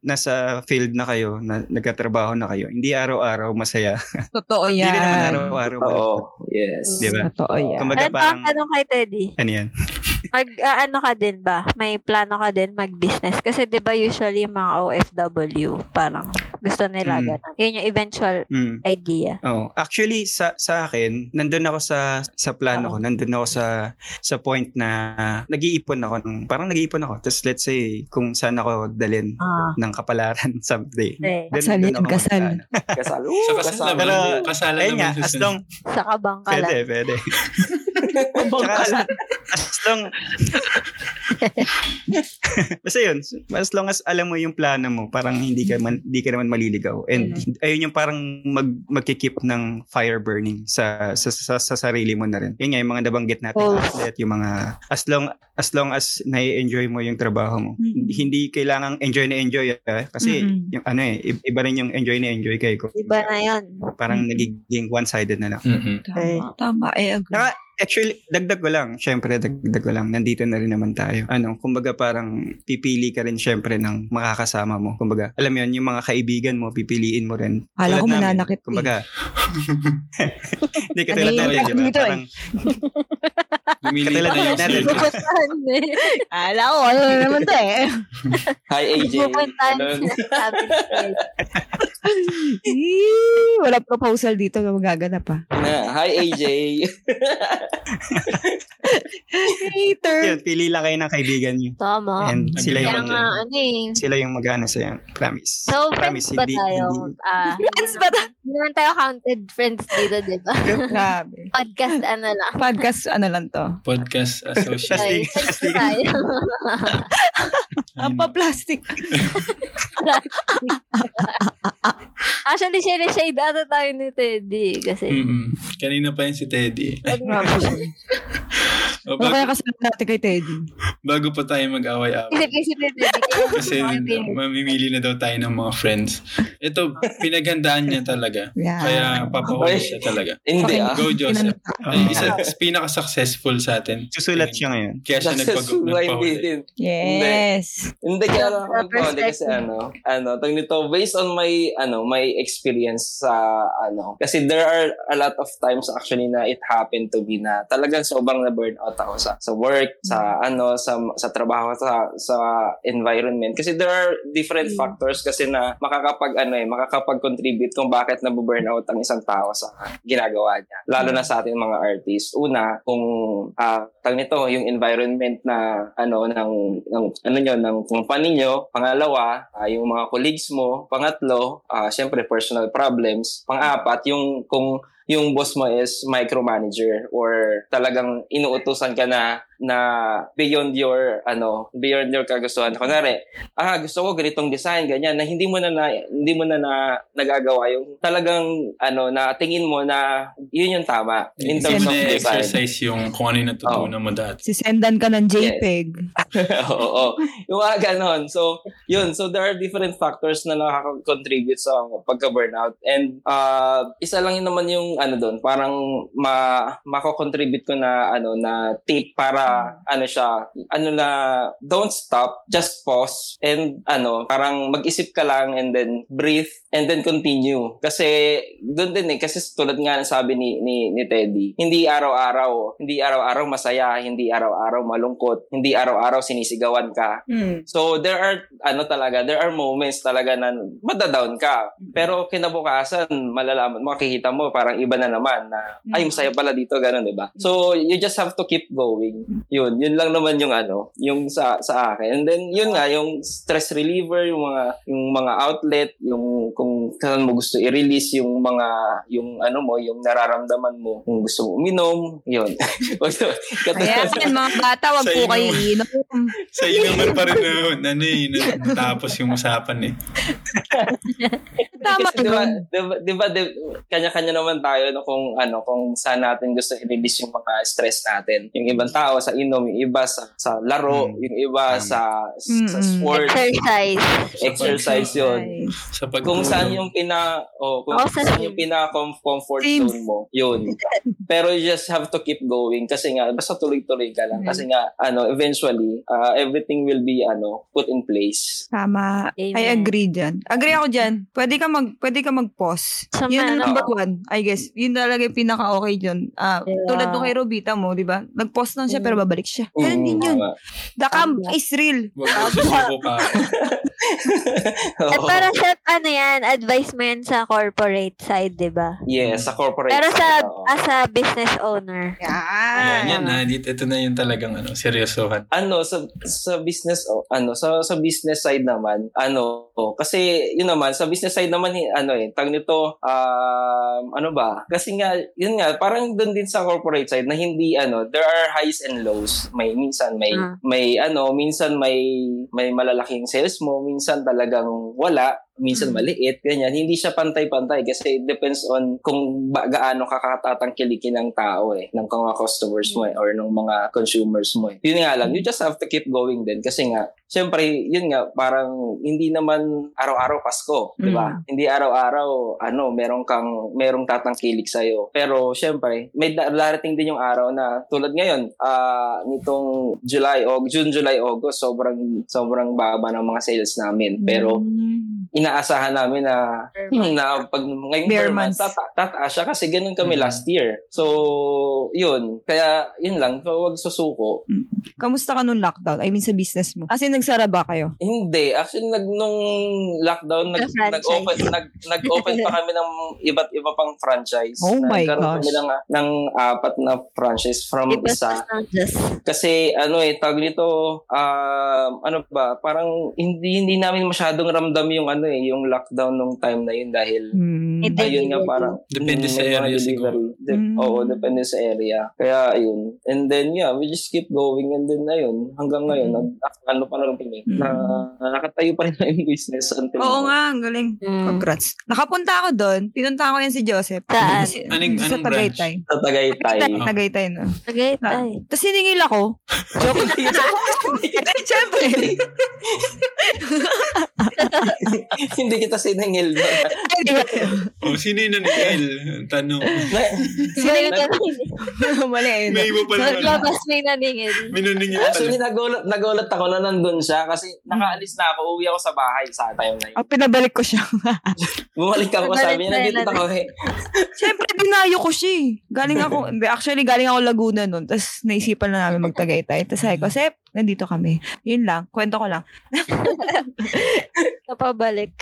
nasa field na kayo, na nagkatrabaho na kayo, hindi araw-araw masaya. Totoo Hindi yan. rin naman araw-araw. Oo. malungkot. Yes. Di ba? Totoo yan. Kumbaga Ano parang, ang tanong kay Teddy? ano yan? Mag, ah, ano ka din ba? May plano ka din mag-business? Kasi di ba usually yung mga OFW, parang gusto nila Mm. ganun. Yun yung eventual Mm. idea. Oh, actually sa sa akin, nandun ako sa sa plano ko, nandun ako sa sa point na nag-iipon ako ng parang nag-iipon ako. Tapos let's say kung saan ako dalhin Ah. ng kapalaran someday. Eh, Dun- Kasal ako kasal. Kasal. Sa Uh, kasal kasal. Pero- kasala Ayun nga, as long sa kabang ka Pwede, lang. pwede. Tsaka as, as long Basta yun, as long as alam mo yung plano mo, parang hindi ka man, hindi ka naman maliligaw. And ayun yung parang mag, magkikip ng fire burning sa, sa, sa, sa sarili mo na rin. Yun nga, yung mga nabanggit natin Oh. outlet, yung mga, as long as long as nai-enjoy mo yung trabaho mo. Mm. Hindi kailangang enjoy na enjoy. Eh. Kasi Mm-mm. yung ano eh, iba rin yung enjoy na enjoy kay ko. Iba na yun. Parang Mm. nagiging one-sided na lang. Mm-mm. Tama. Tama. I agree. Naka, actually, dagdag ko lang. Syempre, dagdag ko lang. Nandito na rin naman tayo. Ano, kumbaga parang pipili ka rin syempre ng makakasama mo. Kumbaga, alam mo yun, yung mga kaibigan mo, pipiliin mo rin. Kala ko namin. mananakit eh. Kumbaga. Hindi ka tulad yung di ba? eh? Parang, Lumiliit na yung. Pupuntahan eh. Ala ko, ano na naman to eh. Hi, AJ. Pupuntahan Wala proposal dito na magaganap pa. Na, Hi, AJ. Hater. Yun, pili lang kayo ng kaibigan nyo. Tama. And sila yung, nga, ano eh. sila yung mag-ano sa'yo. Promise. So, Promise, friends ba hindi- tayo? hindi- Ah, Friends ba tayo? Hindi naman tayo counted friends dito, di ba? Grabe. Podcast ano lang. Podcast ano lang to. Podcast associate. Ay, Plastic. Ang pa-plastic. Actually, share-shade ata tayo ni Teddy. Kasi, Mm-mm. Kanina pa yun si Teddy. o, Ano kaya bago, kasama natin kay Teddy? bago pa tayo mag-away-away. isip-isip ni Teddy. kaya- Kasi mamimili na daw tayo ng mga friends. Ito, pinaghandaan niya talaga. Yeah. Kaya papahuli siya talaga. Hindi ah. Go, Joseph. Ay, isa, pinaka-successful sa atin. Susulat siya ngayon. Kaya siya nagpag? Hindi nagpahuli. din. Yes. Hindi kaya ako Sa nagpahuli kasi ano, ano, tag nito, based on my, ano, my experience sa, ano, kasi there are a lot of times actually na it happened to be na talagang sobrang na burnout ako sa, sa work, sa, ano, sa, sa trabaho, sa, sa environment. Kasi there are different Mm. factors kasi na makakapag, ano eh, makakapag-contribute kung bakit nabuburnout ang isang tao sa ginagawa niya. Lalo na sa ating mga artists. Una, kung, ah, tag nito, yung environment na, ano, ng, ng ano nyo, ng company nyo. Pangalawa, ah, yung mga colleagues mo. Pangatlo, ah, syempre personal problems. Pang-apat, yung kung yung boss mo is micromanager or talagang inuutusan ka na na beyond your ano beyond your kagustuhan kunwari ah gusto ko ganitong design ganyan na hindi mo na, na hindi mo na, na nagagawa yung talagang ano na tingin mo na yun yung tama in terms of design na-exercise yung kung ano yung natutunan mo dati. Sisendan ka ng JPEG. Oo. Yung mga ganon. So, yun. So, there are different factors na nakaka-contribute sa pagka-burnout. And, uh, isa lang yun naman yung, ano doon, parang ma mako-contribute ko na, ano, na tip para, ano siya, ano na, don't stop, just pause, and, ano, parang mag-isip ka lang, and then breathe, and then continue. Kasi, doon din eh, kasi tulad nga ng sabi ni, ni, ni Teddy, hindi araw-araw, hindi araw-araw masaya, hindi araw-araw malungkot, hindi araw-araw sinisigawan ka. Hmm. So there are ano talaga, there are moments talaga na madadown ka. Pero kinabukasan, malalaman, makikita mo parang iba na naman na ay masaya pala dito ganun, 'di ba? So you just have to keep going. Yun, yun lang naman yung ano, yung sa sa akin. And then yun nga yung stress reliever, yung mga yung mga outlet, yung kung saan mo gusto i-release yung mga yung ano mo, yung nararamdaman mo, kung gusto mo uminom, yun. Ayan, mga bata, wag po kayo iinom. Sa iyo naman pa rin na, ano eh, na- natapos yung usapan eh. Tama Kasi di ba, nun. di ba, di ba, di- kanya-kanya naman tayo no, kung ano, kung saan natin gusto i-release yung mga stress natin. Yung ibang tao sa inom, yung iba sa, sa laro, Mm. yung iba Tama. sa, sa Mm-mm. sport, Exercise. exercise yun. Sa pag Kung saan yung pina oh, kung sa saan yung pina comfort zone mo, yun. Pero you just have to keep going kasi nga basta tuloy-tuloy ka lang kasi nga ano eventually uh, everything will be ano put in place. Tama. I Amen. agree dyan. Agree ako dyan. Pwede ka mag pwede ka mag-pause. Sa yun ang number one. I guess. Yun talaga yung pinaka-okay dyan. Ah, Yeah. Tulad nung kay Robita mo, di ba? Nag-pause lang siya Mm. pero babalik siya. Ganun Mm, din yun. The camp is real. Wag mo. At para sa, ano yan, advice mo yan sa corporate side, di ba? yes, sa corporate. Pero sa, side, oo. as a business owner. Ayan, yan na. Dito, ito na yung talagang ano, seryosohan. ano sa sa business oh, ano sa sa business side naman ano oh, kasi yun naman sa business side naman eh, ano eh tag nito um ano ba kasi nga yun nga parang doon din sa corporate side na hindi ano there are highs and lows may minsan may Ah. may ano minsan may may malalaking sales mo minsan talagang wala minsan Mm. maliit, ganyan. Hindi siya pantay-pantay kasi it depends on kung ba, gaano kakatatangkilikin ng tao eh, ng mga customers mo eh, or ng mga consumers mo eh. Yun nga lang, you just have to keep going din kasi nga, syempre, yun nga, parang hindi naman araw-araw Pasko, di ba? Hindi araw-araw, ano, merong kang, merong tatangkilik sa'yo. Pero, syempre, may da- darating din yung araw na, tulad ngayon, ah nitong July, o June, July, August, sobrang, sobrang baba ng mga sales namin. Pero, Mm. Inaasahan namin na na pag ngayong Bare months, months. tata- tataas siya kasi ganun kami Mm. last year. So, yun. Kaya, yun lang. So, wag susuko. Kamusta ka nung lockdown? I mean, sa business mo. As in, nagsara ba kayo? Hindi. Actually, nag, nung lockdown, nag, nag-open, nag, nag-open pa kami ng iba't iba pang franchise. Oh my Nagkaroon kami gosh. ng, ng apat na franchise from Iba isa. Kasi ano eh, tag nito, um, ano ba, parang hindi hindi namin masyadong ramdam yung ano eh, yung lockdown nung time na yun dahil. It- ayun nga parang Depende mm, sa area delivery. De- Mm. Oo, depende sa area. Kaya ayun. And then yeah, we just keep going and then ayun, hanggang ngayon, Mm. nag, ano pa na lang kami, Mm. na, nakatayo pa rin na yung business until Oo nga, ang galing. Mm. Congrats. Nakapunta ako doon. Pinunta ko yan si Joseph. Saan? Anong- sa anong branch? Tagaytay. Sa Tagaytay. Tagaytay. Tagaytay no. Tagaytay. Tapos siningil ako. Joke lang. Siyempre. Hindi kita sinangil. O, Oh, sino yung naningil? Tanong. Siningil May ka. Mali. May iba pala. Sa labas may naningil. May naningil Actually, pala. nagulat, nagulat ako na nandun siya kasi nakaalis na ako, uwi ako sa bahay sa time na yun. Ah, pinabalik ko siya. Bumalik ako, sabi niya, na nandito yun, ako eh. Siyempre, dinayo ko siya eh. Galing ako, actually, galing ako Laguna nun. Tapos, naisipan na namin magtagaytay. Tapos, sabi ko, Sep, nandito kami. Yun lang. Kwento ko lang. Napabalik.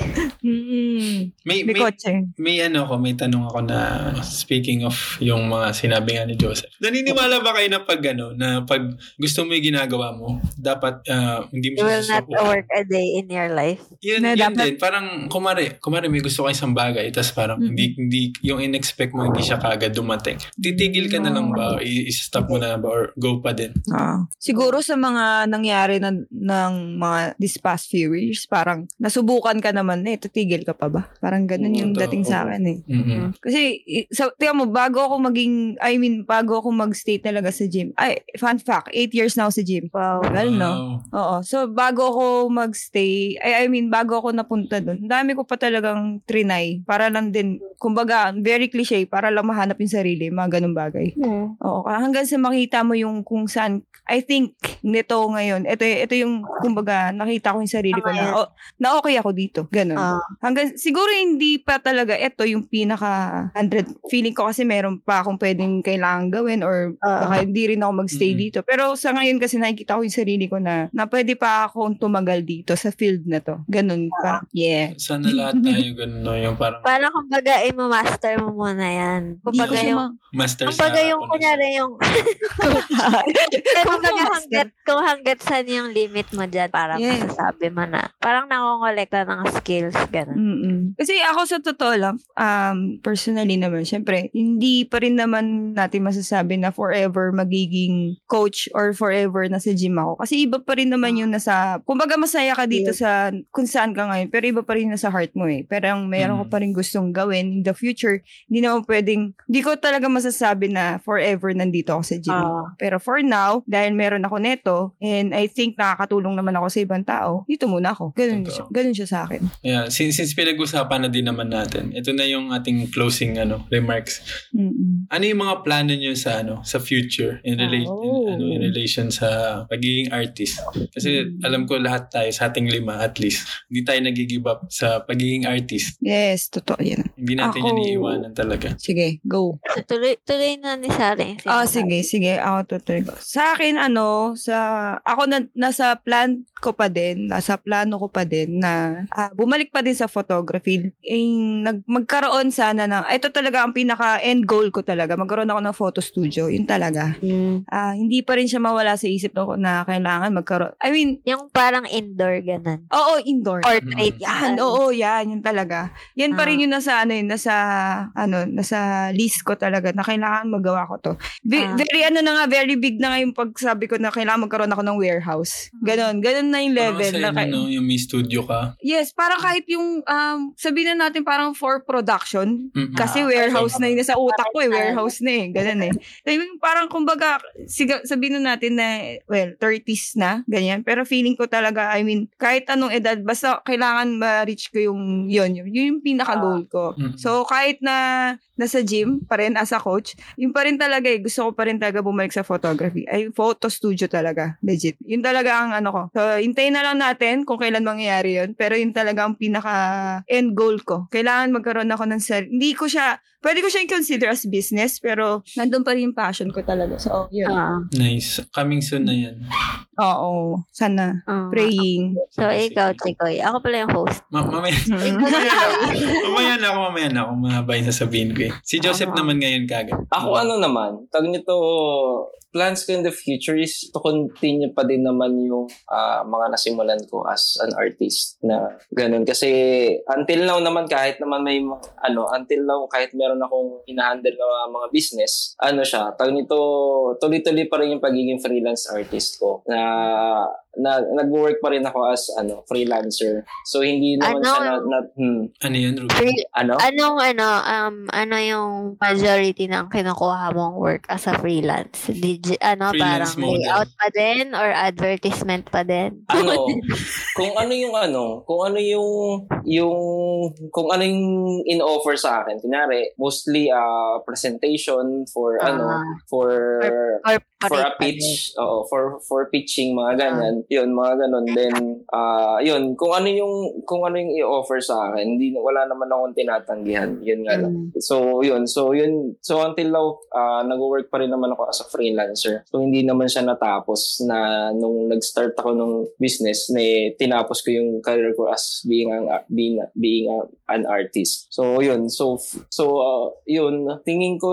Mm-mm. May, May may, kotse. may ano ako, may tanong ako na speaking of yung mga sinabi nga ni Joseph. Naniniwala ba kayo na pag ano, na pag gusto mo yung ginagawa mo, dapat ah, hindi mo You will not work a day in your life. Yun, Na yun dapat- din. Parang, kumari, kumari may gusto ka isang bagay, tapos parang Mhm. hindi, hindi, yung in-expect mo, hindi siya kagad dumating. Titigil ka na lang ba? I-stop mo na ba? Or go pa din? Ah. Siguro sa mga nangyari na, ng mga this past few years, parang nasubukan ka naman eh, titigil ka pa ba? Parang ganun yung Oo, dating sa akin eh. mm Kasi, sa, tingnan mo, bago ako maging, I mean, bago ako mag-stay talaga sa gym. Ay, fun fact, 8 years na ako sa gym. Wow. Well, no? Oo. So, bago ako mag-stay, I, I mean, bago ako napunta doon, dami ko pa talagang trinay. Para lang din, kumbaga, very cliche, para lang mahanap yung sarili, mga ganun bagay. Hmm. Oo, hanggang sa makita mo yung kung saan, I think, nito ngayon, ito, ito yung, kumbaga, nakita ko yung sarili ko na, oh, na okay ako dito. Ganun. Ah. Hanggang, siguro hindi pa talaga ito yung pinaka 100. Feeling ko kasi meron pa akong pwedeng kailangan gawin or Ah. baka hindi rin ako magstay Mm. dito. Pero sa ngayon kasi nakikita ko yung sarili ko na, na pwede pa akong tumagal dito sa field na to. Ganun pa. Yeah. Sana lahat tayo ganun, no? Yung parang Parang kumbaga, i-master mo muna yan. Kumbaga yung, master kumbaga yung, kunyari yung, kumbaga hanggat, kung hanggat saan yung limit mo dyan, parang Yes. masasabi mo na. Parang nakongolekta ng skills, gano'n. Mm-mm. Kasi ako sa totoo lang, um, personally naman, syempre, hindi pa rin naman natin masasabi na forever magiging coach or forever nasa gym ako. Kasi iba pa rin naman yung nasa, kumbaga masaya ka dito sa kung saan ka ngayon, pero iba pa rin nasa heart mo eh. Pero ang mayroon Mm. ka pa rin gustong gawin in the future, hindi naman pwedeng, hindi ko talaga masasabi na forever nandito ako sa gym. Ah. Pero for now, dahil meron ako neto, and I think nakakatulong naman ako sa ibang tao, dito muna ako. Ganun, Totoo. siya, ganun siya sa akin. Yeah, since, since pinag-usapan na din naman natin, ito na yung ating closing ano remarks. Mm-mm. Ano yung mga plano niyo sa ano sa future in relation Oh. in, ano in relation sa pagiging artist? Kasi Mm. alam ko lahat tayo sa ating lima at least hindi tayo nag-give up sa pagiging artist. Yes, totoo yan. Hindi natin Ako- yan iiwanan talaga. Sige, go. Tuloy, tuloy na ni Sari. Ah, sige, sige. Ako tutuloy. Sa akin, ano, sa, ako na, nasa plan ko pa din, nasa plano ko pa din na ah, bumalik pa din sa photography. Eh, nag, magkaroon sana ng, ito talaga ang pinaka end goal ko talaga. Magkaroon ako ng photo studio. Yun talaga. Hmm. Ah, hindi pa rin siya mawala sa isip ko na kailangan magkaroon. I mean, Yung parang indoor, gano'n. oo, indoor. Portrait. Yan, oo, yan, yun talaga. Yan pa Ah. rin yung nasa, ano, yun, nasa, ano, nasa list ko talaga na kailangan magawa ko to. Ve- Ah. Very, ano na nga, very big na nga yung pagsabi ko na kailangan magkaroon ako ng warehouse. Ganon, ganon na yung Parang level. sa Na, inyo, kay- no, yung may studio ka. Yes, parang kahit yung, um, sabihin na natin parang for production, Mm-mm. kasi Ah, warehouse okay. na yun nasa utak ko eh, warehouse na eh, ganun eh. So, yung parang kumbaga, siga, sabihin na natin na, well, 30s na, ganyan. Pero feeling ko talaga, I mean, kahit anong edad, basta kailangan ma-reach ko yung, yun, yun, yun yung pinaka-goal ko. Mm. So, kahit na nasa gym pa rin as a coach, yun pa rin talaga eh. Gusto ko pa rin talaga bumalik sa photography. Ay, photo studio talaga. Legit. Yun talaga ang ano ko. So, hintayin na lang natin kung kailan mangyayari yun. Pero yun talaga ang pinaka end goal ko. Kailangan magkaroon ako ng sarili. Hindi ko siya, pwede ko siya i-consider as business, pero nandun pa rin yung passion ko talaga. So, yun. Ah, Nice. Coming soon na yan. Oo. Sana. ah. Praying. So, ikaw, Chikoy. Ako pala yung host. Ma- mamaya, mamaya na ako, mamaya na ako. Mahaba yung sasabihin ko eh. Si Joseph Ah. naman ngayon kagad. Ako ano naman, tag nito, plans ko in the future is to continue pa din naman yung ah, mga nasimulan ko as an artist na ganun. Kasi until now naman kahit naman may ano, until now kahit meron akong inahandle na mga business, ano siya, tag nito, tuloy-tuloy pa rin yung pagiging freelance artist ko na na nagwo-work pa rin ako as ano freelancer. So hindi naman Ano? siya na, na hmm, Ano yun, Ruby? Free- ano? Anong ano, um, ano yung majority ng kinukuha mong work as a freelance? Digi, ano, Freelance parang model. layout pa din or advertisement pa din? ano, kung ano yung ano, kung ano yung yung kung ano yung in-offer sa akin. Kunyari, mostly uh, presentation for ano, Ah. for Or for a pitch, oo, for for pitching mga ganyan. 'Yun, mga ganun then ah 'yun, kung ano yung kung ano yung i-offer sa akin, hindi wala naman akong tinatanggihan. 'Yun nga lang. So, 'yun. So, 'yun. So until now, uh, nag-work pa rin naman ako as a freelancer. So hindi naman siya natapos na nung nag-start ako ng business, na tinapos ko yung career ko as being an being being a- an artist. So, 'yun. So f- so uh, 'yun, tingin ko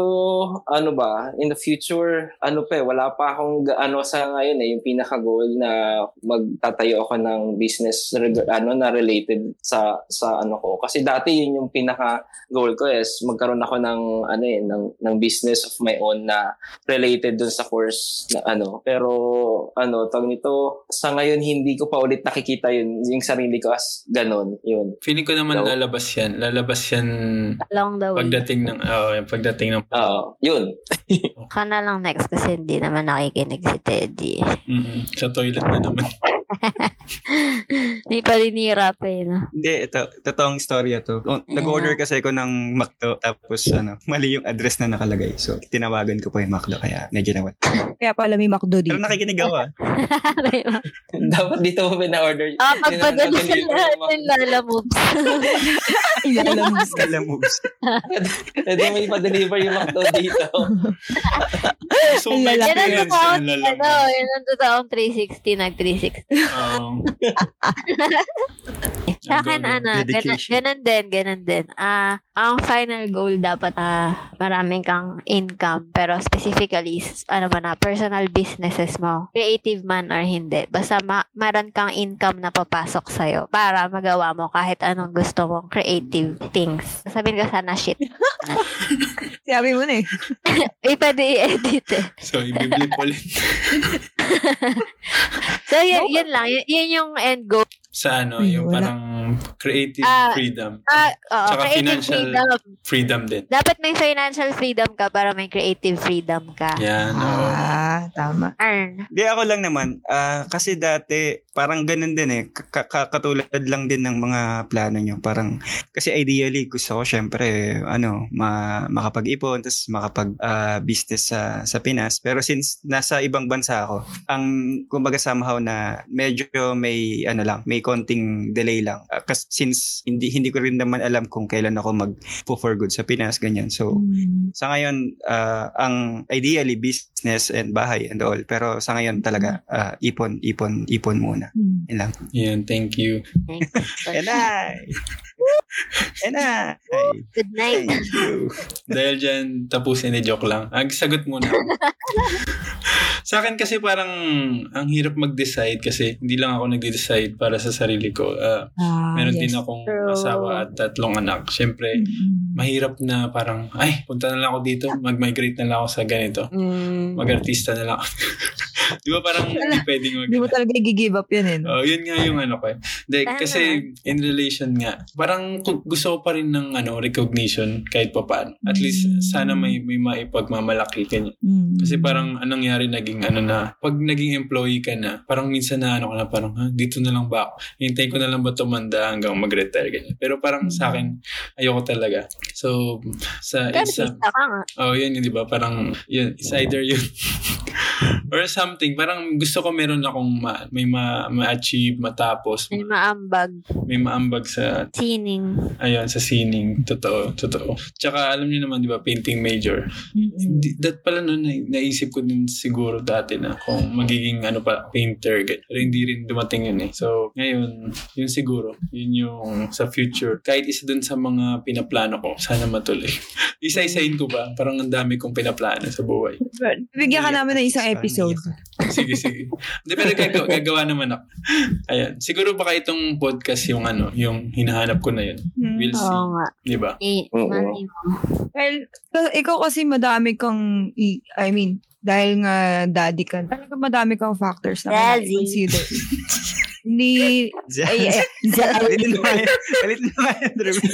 ano ba, in the future, ano pa eh, wala pa akong ano sa ngayon eh, yung pinaka goal na magtatayo ako ng business reg- ano na related sa sa ano ko. Kasi dati yun yung pinaka goal ko is magkaroon ako ng ano eh ng ng business of my own na related dun sa course na ano. Pero ano, tawag nito, sa ngayon hindi ko pa ulit nakikita yun yung sarili ko as ganon. Yun. Feeling ko naman So- lalabas yan. Lalabas yan Along the way. pagdating ng, oh, yung pagdating ng, Oo, yun. Ka na lang next kasi hindi naman nakikinig si Teddy. Mm-mm. sa toilet na naman. coming. Hindi pa dinira pa eh, no? Hindi, ito, totoong storya to. Nag-order kasi ako ng McDo, tapos ano, mali yung address na nakalagay. So, tinawagan ko pa yung McDo, kaya medyo nawat. Kaya pala may McDo Pero dito. nakikinig ako ah. Dapat dito mo pina-order. Ah, pagpadala sa yung mga- ng Lala Moves. Kala moves. Pwede mo ipa-deliver yung McDo dito. So, ang experience ano, yan ang totoong 360, nag-360. Oo. Sa akin, ano, ganun, ganun din, ganun din. Ah, ang final goal dapat ah maraming kang income, pero specifically, ano ba na, personal businesses mo, creative man or hindi. Basta ma- meron kang income na papasok sa'yo para magawa mo kahit anong gusto mong creative things. Sabihin ko sana shit. Sabi mo na eh. Eh, pwede i-edit eh. So, ibiblip ulit. So, yun, yun lang. Yun, yun yung end goal. Sa ano, Ay, yung wala. parang creative Ah, freedom. Ah, oo, Tsaka creative financial- freedom. Freedom din. Dapat may financial freedom ka para may creative freedom ka. Yan. oo. Ah, tama. Earn. Di ako lang naman, ah, kasi dati, parang ganun din eh. Ka- ka- katulad lang din ng mga plano nyo. Parang, kasi ideally, gusto ko syempre, ano, ma- makapag-ipon, tapos makapag-business sa, sa Pinas. Pero since nasa ibang bansa ako, ang, kumbaga somehow na medyo may, ano lang, may konting delay lang. Ah, kasi since hindi, hindi ko rin naman alam kung kailan ako mag for good sa Pinas, ganyan. So, sa ngayon, ah, ang ideally business and bahay and all. Pero sa ngayon talaga, ah, ipon, ipon, ipon muna. Hmm. Yan lang. Yan, thank you. And I! And I! Good night. Thank you. Dahil dyan, tapusin ni joke lang. Ang sagot muna. sa akin kasi parang ang hirap mag-decide kasi hindi lang ako nag-decide para sa sarili ko. Ah, Ah, meron yes. din akong True. asawa at tatlong anak. Siyempre, Mm. mahirap na parang, ay, punta na lang ako dito, mag-migrate na lang ako sa ganito. Mm. Mag-artista na lang ako. Di ba parang hindi pwedeng mag- Hindi mo talaga i-give up yan eh. No? Oh, yun nga yung ano ko. eh. Hindi, kasi in relation nga, parang gu- gusto ko pa rin ng ano, recognition kahit pa paano. At least, Mm. sana may, may maipagmamalaki ka niya. Mm. Kasi parang anong nangyari naging ano na, pag naging employee ka na, parang minsan na ano ka na, parang ha, dito na lang ba ako? Hintayin ko na lang ba tumanda hanggang mag-retire ganyan. Pero parang sa akin, ayoko talaga. So, sa isa, Artista ka nga. oh yun yun, di ba? Parang, yun, it's either yun. or something. Parang gusto ko meron akong ma, may ma, ma-achieve, matapos, May maambag. may maambag sa Sining. ayun sa sining totoo totoo tsaka alam niyo naman di ba painting major hindi, that pala no, na, naisip ko din siguro dati na kung magiging ano pa, painter. ganyan. Pero hindi rin dumating yun eh. So, ngayon, yun siguro. Yun yung sa future. Kahit isa dun sa mga pinaplano ko, sana matuloy. Isa-isahin ko ba? Parang ang dami kong pinaplano sa buhay. Bigyan ka namin ng isang episode. Sige, sige. Hindi, pero gagawa, gagawa naman ako. Ayan. Siguro baka itong podcast yung ano, yung hinahanap ko na yun. Hmm. We'll see. Oo nga. Di ba? Eh, Oo. mali mo. Well, ka- ikaw kasi madami kang, i- I mean, dahil nga daddy ka, talaga madami kang factors na Daddy. consider. Hindi, ay, ay, Palit na nga yun, Ruby.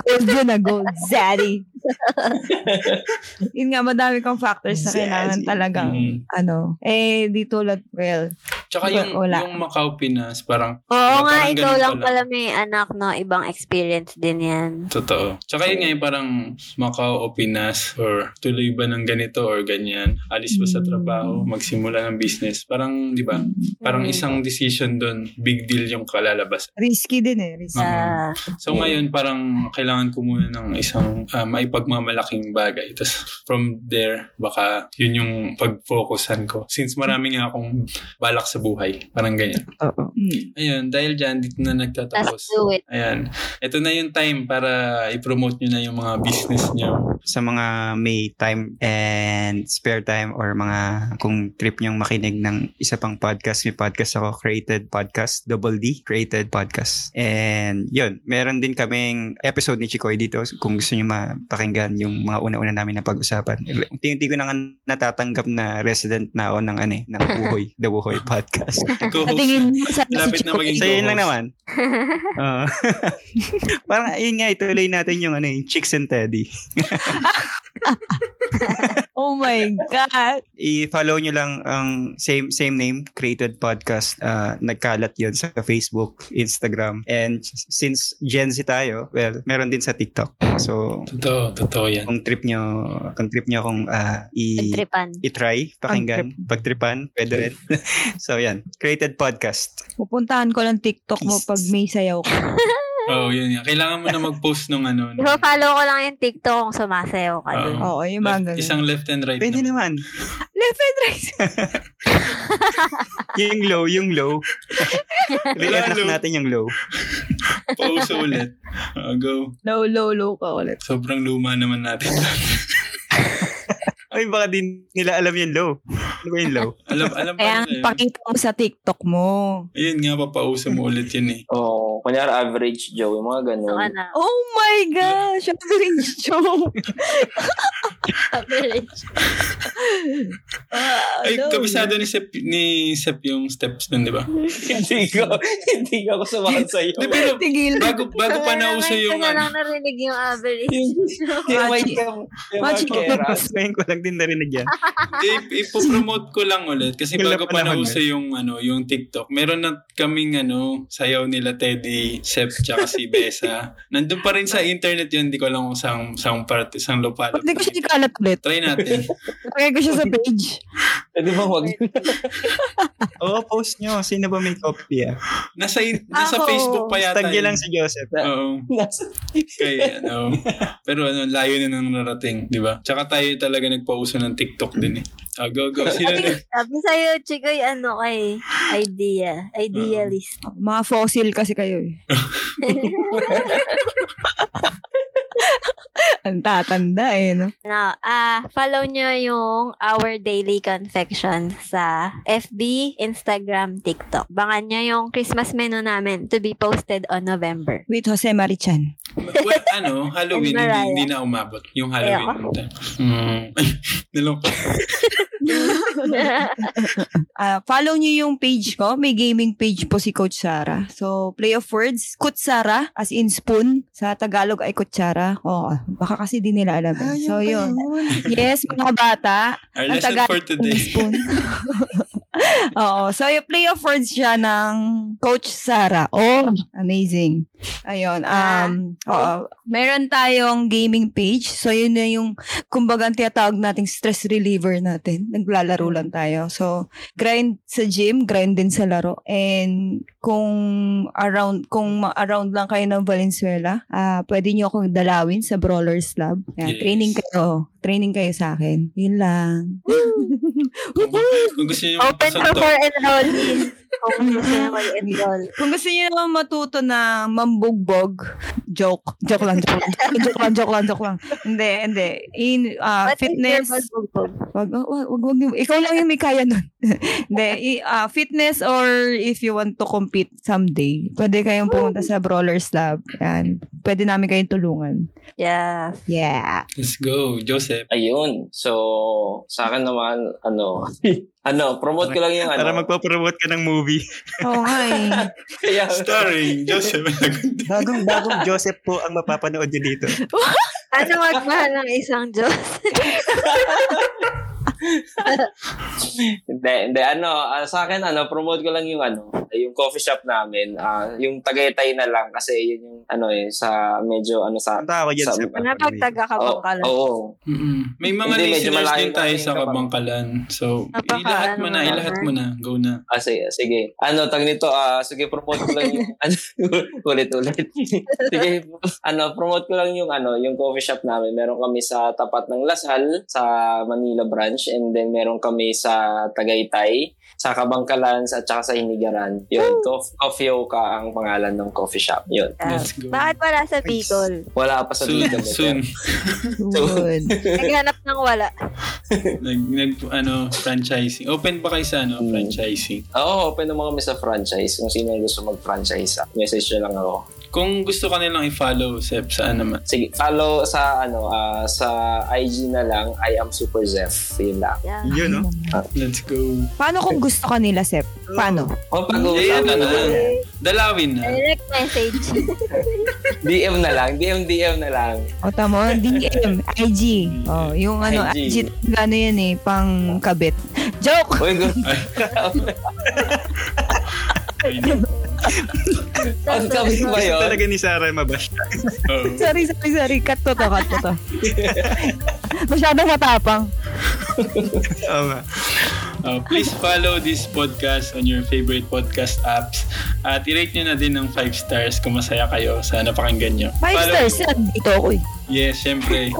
gold yun na gold. Zaddy. Yun nga, madami kang factors na Zaddy. kailangan talagang, Mhm. ano, eh, di tulad, well, Tsaka yung, Wala. yung Macau Pinas, parang Oo Diba, nga, parang ikaw lang pala. pala may anak, no? Ibang experience din yan. Totoo. Tsaka yun nga yung parang Macau o Pinas or tuloy ba ng ganito or ganyan. Alis ba sa Mm. trabaho, magsimula ng business. Parang, di ba? Parang Mm. isang decision doon, big deal yung kalalabas. risky din eh. Risky. Ah, So ngayon parang kailangan ko muna ng isang ah, maipagmamalaking bagay. Tapos from there, baka yun yung pag-focusan ko. Since marami nga akong balak sa buhay. Parang ganyan. Oo. Mm. Ayun, dahil dyan, dito na let's nagtatapos. do it. Ayan. Ito na yung time para i-promote nyo na yung mga business nyo. sa mga may time and spare time or mga kung trip nyong makinig ng isa pang podcast, may podcast ako, Created Podcast, Double D, Created Podcast. And yun, meron din kaming episode ni Chikoy dito kung gusto nyo mapakinggan yung mga una-una namin na pag-usapan. Unti-unti ko na nga natatanggap na resident na ako ng ano eh, ng Buhoy, The Buhoy Podcast. Co-host. Patingin mo sa Lapit na maging So yun lang naman. Oo. Parang ayun nga, ituloy natin yung ano, yung Chicks and Teddy. Oh my God. i-follow nyo lang ang same same name, Created Podcast. Ah, nagkalat yon sa Facebook, Instagram. And since Gen Z tayo, well, meron din sa TikTok. So, Totoo, totoo yan. kung trip nyo, kung trip nyo kung ah, i- Tripan. i-try, pakinggan, pagtripan, pwede rin. so, yan. Created Podcast. Pupuntahan ko lang TikTok mo pag may sayaw ka. Oo, oh, yun yan. Kailangan mo na mag-post nung ano. nung- Ipa-follow ko lang yung TikTok kung sumasayaw ka dun. Oo. Yung mga left, ganun. isang left and right. Pwede naman. naman. Left and right. yung low, yung low. Low. natin yung low. Pause ulit. Ah, go. Low, low, low ka ulit. Sobrang luma naman natin. Ay, baka din nila alam yung low. Ano ba yung low? alam, alam pa Kaya nila yun. pakita mo sa TikTok mo. Ayun nga, papausa mo ulit yun eh. Oo. kunyari average Joe, yung mga ganun. Ano na? Oh my gosh! Average joke. Average. Ah, Ay, no. kabisado ni Sep, ni Sep yung steps nun, di ba? hindi ko, hindi ko sumakat sa'yo. Di, pero Tigil. bago, bago pa nauso yung Kaya lang ano. narinig yung average. Yung yung mga kera. Ngayon ko lang din narinig yan. Di, ipopromote ko lang ulit kasi Yung bago pa nauso yung ano, yung TikTok. Meron na kaming ano, sayaw nila Teddy, Sep, tsaka si Besa. Nandun pa rin sa internet yun, hindi ko lang kung saan, saan parte, saan lupa. Hindi ko siya ikalat ulit. Try natin. Lagay ko siya sa page. Pwede ba wag? Oo, post nyo. Sino ba may copy ah? Nasa, in- nasa Ako. Facebook pa yata. Tag nyo yun. lang si Joseph. Oo. Nasa- Kaya, ano. Pero ano, layo na nang narating, di ba? Tsaka tayo talaga nagpauso ng TikTok din eh. Ah, go, go. Sino na? Sabi sa'yo, Chikoy, ano kay idea. Idealist. Mga fossil kasi kayo eh. Ang tatanda eh, no? Now, ah, follow nyo yung Our Daily Confection sa FB, Instagram, TikTok. Bangan nyo yung Christmas menu namin to be posted on November. With Jose Marichan. Well, ano, Halloween, hindi, hindi na umabot. Yung Halloween. Mm. Nalungkot. Ah, follow niyo yung page ko. May gaming page po si Coach Sara. So, play of words. Kutsara, as in spoon. Sa Tagalog ay kutsara. Oo, baka kasi di nila alam. eh. So, yun. Yes, mga bata. Our Ang lesson for today. Oo. So, yung play of words siya ng Coach Sara. Oh, amazing. Ayun. Um, oo. Meron tayong gaming page. So, yun na yung, kumbaga, ang tinatawag nating stress reliever natin. Naglalaro lang tayo. So, grind sa gym, grind din sa laro. And kung around, kung around lang kayo ng Valenzuela, ah pwede nyo akong dalawin sa Brawlers Lab. Yan, Yes. Training kayo. Training kayo sa akin. Yun lang. Kung, kung gusto niyo Open to for enrollees. Kung gusto niyo mag-enroll. Kung gusto niyo naman matuto na mambugbog, joke. Joke lang, joke lang. joke lang, joke lang, joke lang. Hindi, hindi. In, What is fitness. bugbog? Wag, wag, wag, wag, wag- ikaw lang yung may kaya nun. Hindi, ah, fitness or if you want to compete someday, pwede kayong pumunta sa Brawlers Lab. Yan. Pwede namin kayong tulungan. Yeah. Yeah. let's go. Joseph. Ayun. So, sa akin naman, ano, ano, promote ko lang yung ano. Para magpapromote ka ng movie. Oo nga eh. Kaya, Starring Joseph. Bagong, bagong Joseph po ang mapapanood niyo dito. Ano magmahal ng isang Diyos? hindi, hindi, ano, ah, sa akin, ano, promote ko lang yung, ano, yung coffee shop namin, ah, yung Tagaytay na lang, kasi yun yung, ano eh, sa, medyo, ano, sa, Punta ako dyan Sa- sa... Napagtaga ka Oo, oo. Mm-mm. May mga Hindi, medyo listeners malayo din tayo sa Kabangkalan. So, ilahat mo na, ilahat mo na. Go na. Ah, sige, sige. Ano, tag nito, ah, sige, promote ko lang yung, ano, ulit-ulit. sige, ano, promote ko lang yung, ano, yung coffee shop namin. Meron kami sa tapat ng Lasal, sa Manila branch, and then meron kami sa Tagaytay, sa Kabangkalan, at saka sa Hinigaran. Yun, Cof- Coffee Oka ang pangalan ng coffee shop. Yun. Yeah. Let's go. Bakit wala sa Bicol? Wala pa sa Soon, Bicol. soon. Good. Naghanap ng wala. nag, nag, ano, franchising. Open ba kayo sa, ano, Hmm. franchising? Oo, open naman kami sa franchise. Kung sino gusto mag-franchise, message nyo lang ako. Kung gusto ka nilang i-follow, Sep, saan naman? Sige, follow sa ano ah, sa IG na lang, I am Super Zef. Yun lang. Yeah. Yun, no? Let's go. Paano kung gusto ka nila, Sep? Paano? O pag-uusapan ano na. naman. Dalawin na. Direct message. DM na lang, DM, DM na lang. O tamo, DM, IG. Oh, yung ano, IG. IG, ano yan eh, pang kabit. Joke! Uy, kami ba yun? talaga ni Sarah mabash. Oo. Sorry, sorry, sorry. Cut to to, cut to to. Masyadong matapang. Oo nga. Uh, please follow this podcast on your favorite podcast apps. At i-rate nyo na din ng 5 stars kung masaya kayo sa napakinggan nyo. Five Follow- stars yan. Dito ako eh. Yes, syempre.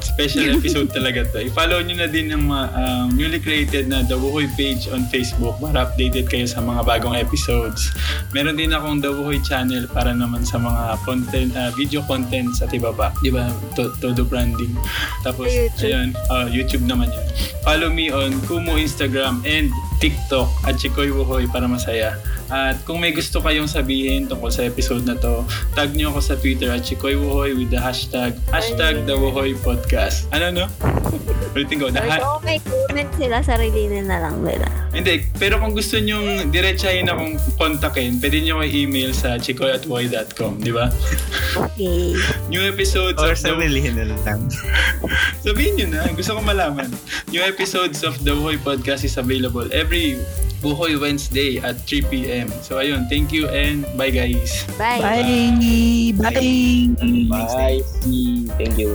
Special episode talaga to. I-follow nyo na din ang mga um, newly created na The Wuhoy page on Facebook para updated kayo sa mga bagong episodes. Meron din akong The Wuhoy channel para naman sa mga content, uh, video content sa Tibaba. Di ba? To- Todo branding. Tapos, YouTube. ayun, uh, YouTube naman yun. Follow me on Kumu Instagram and TikTok at Chikoy Wuhoy para masaya. At kung may gusto kayong sabihin tungkol sa episode na to, tag nyo ako sa Twitter at Chikoy Wuhoy with the hashtag hashtag the Wuhoy Podcast. Ano no? Ulitin ko. The Or ha- kung may comment sila, sarili na lang nila. hindi, pero kung gusto nyong diretsahin akong kontakin, pwede nyo ko email sa chikoy at di ba? Okay. New episodes Or of the... sabihin na lang. Sabihin nyo na, gusto ko malaman. New episodes of the Wuhoy Podcast is available every Wuhoy Wednesday at 3 p.m. So ayun, thank you and bye guys. Bye. Bye! Bye! Bye. Thank you.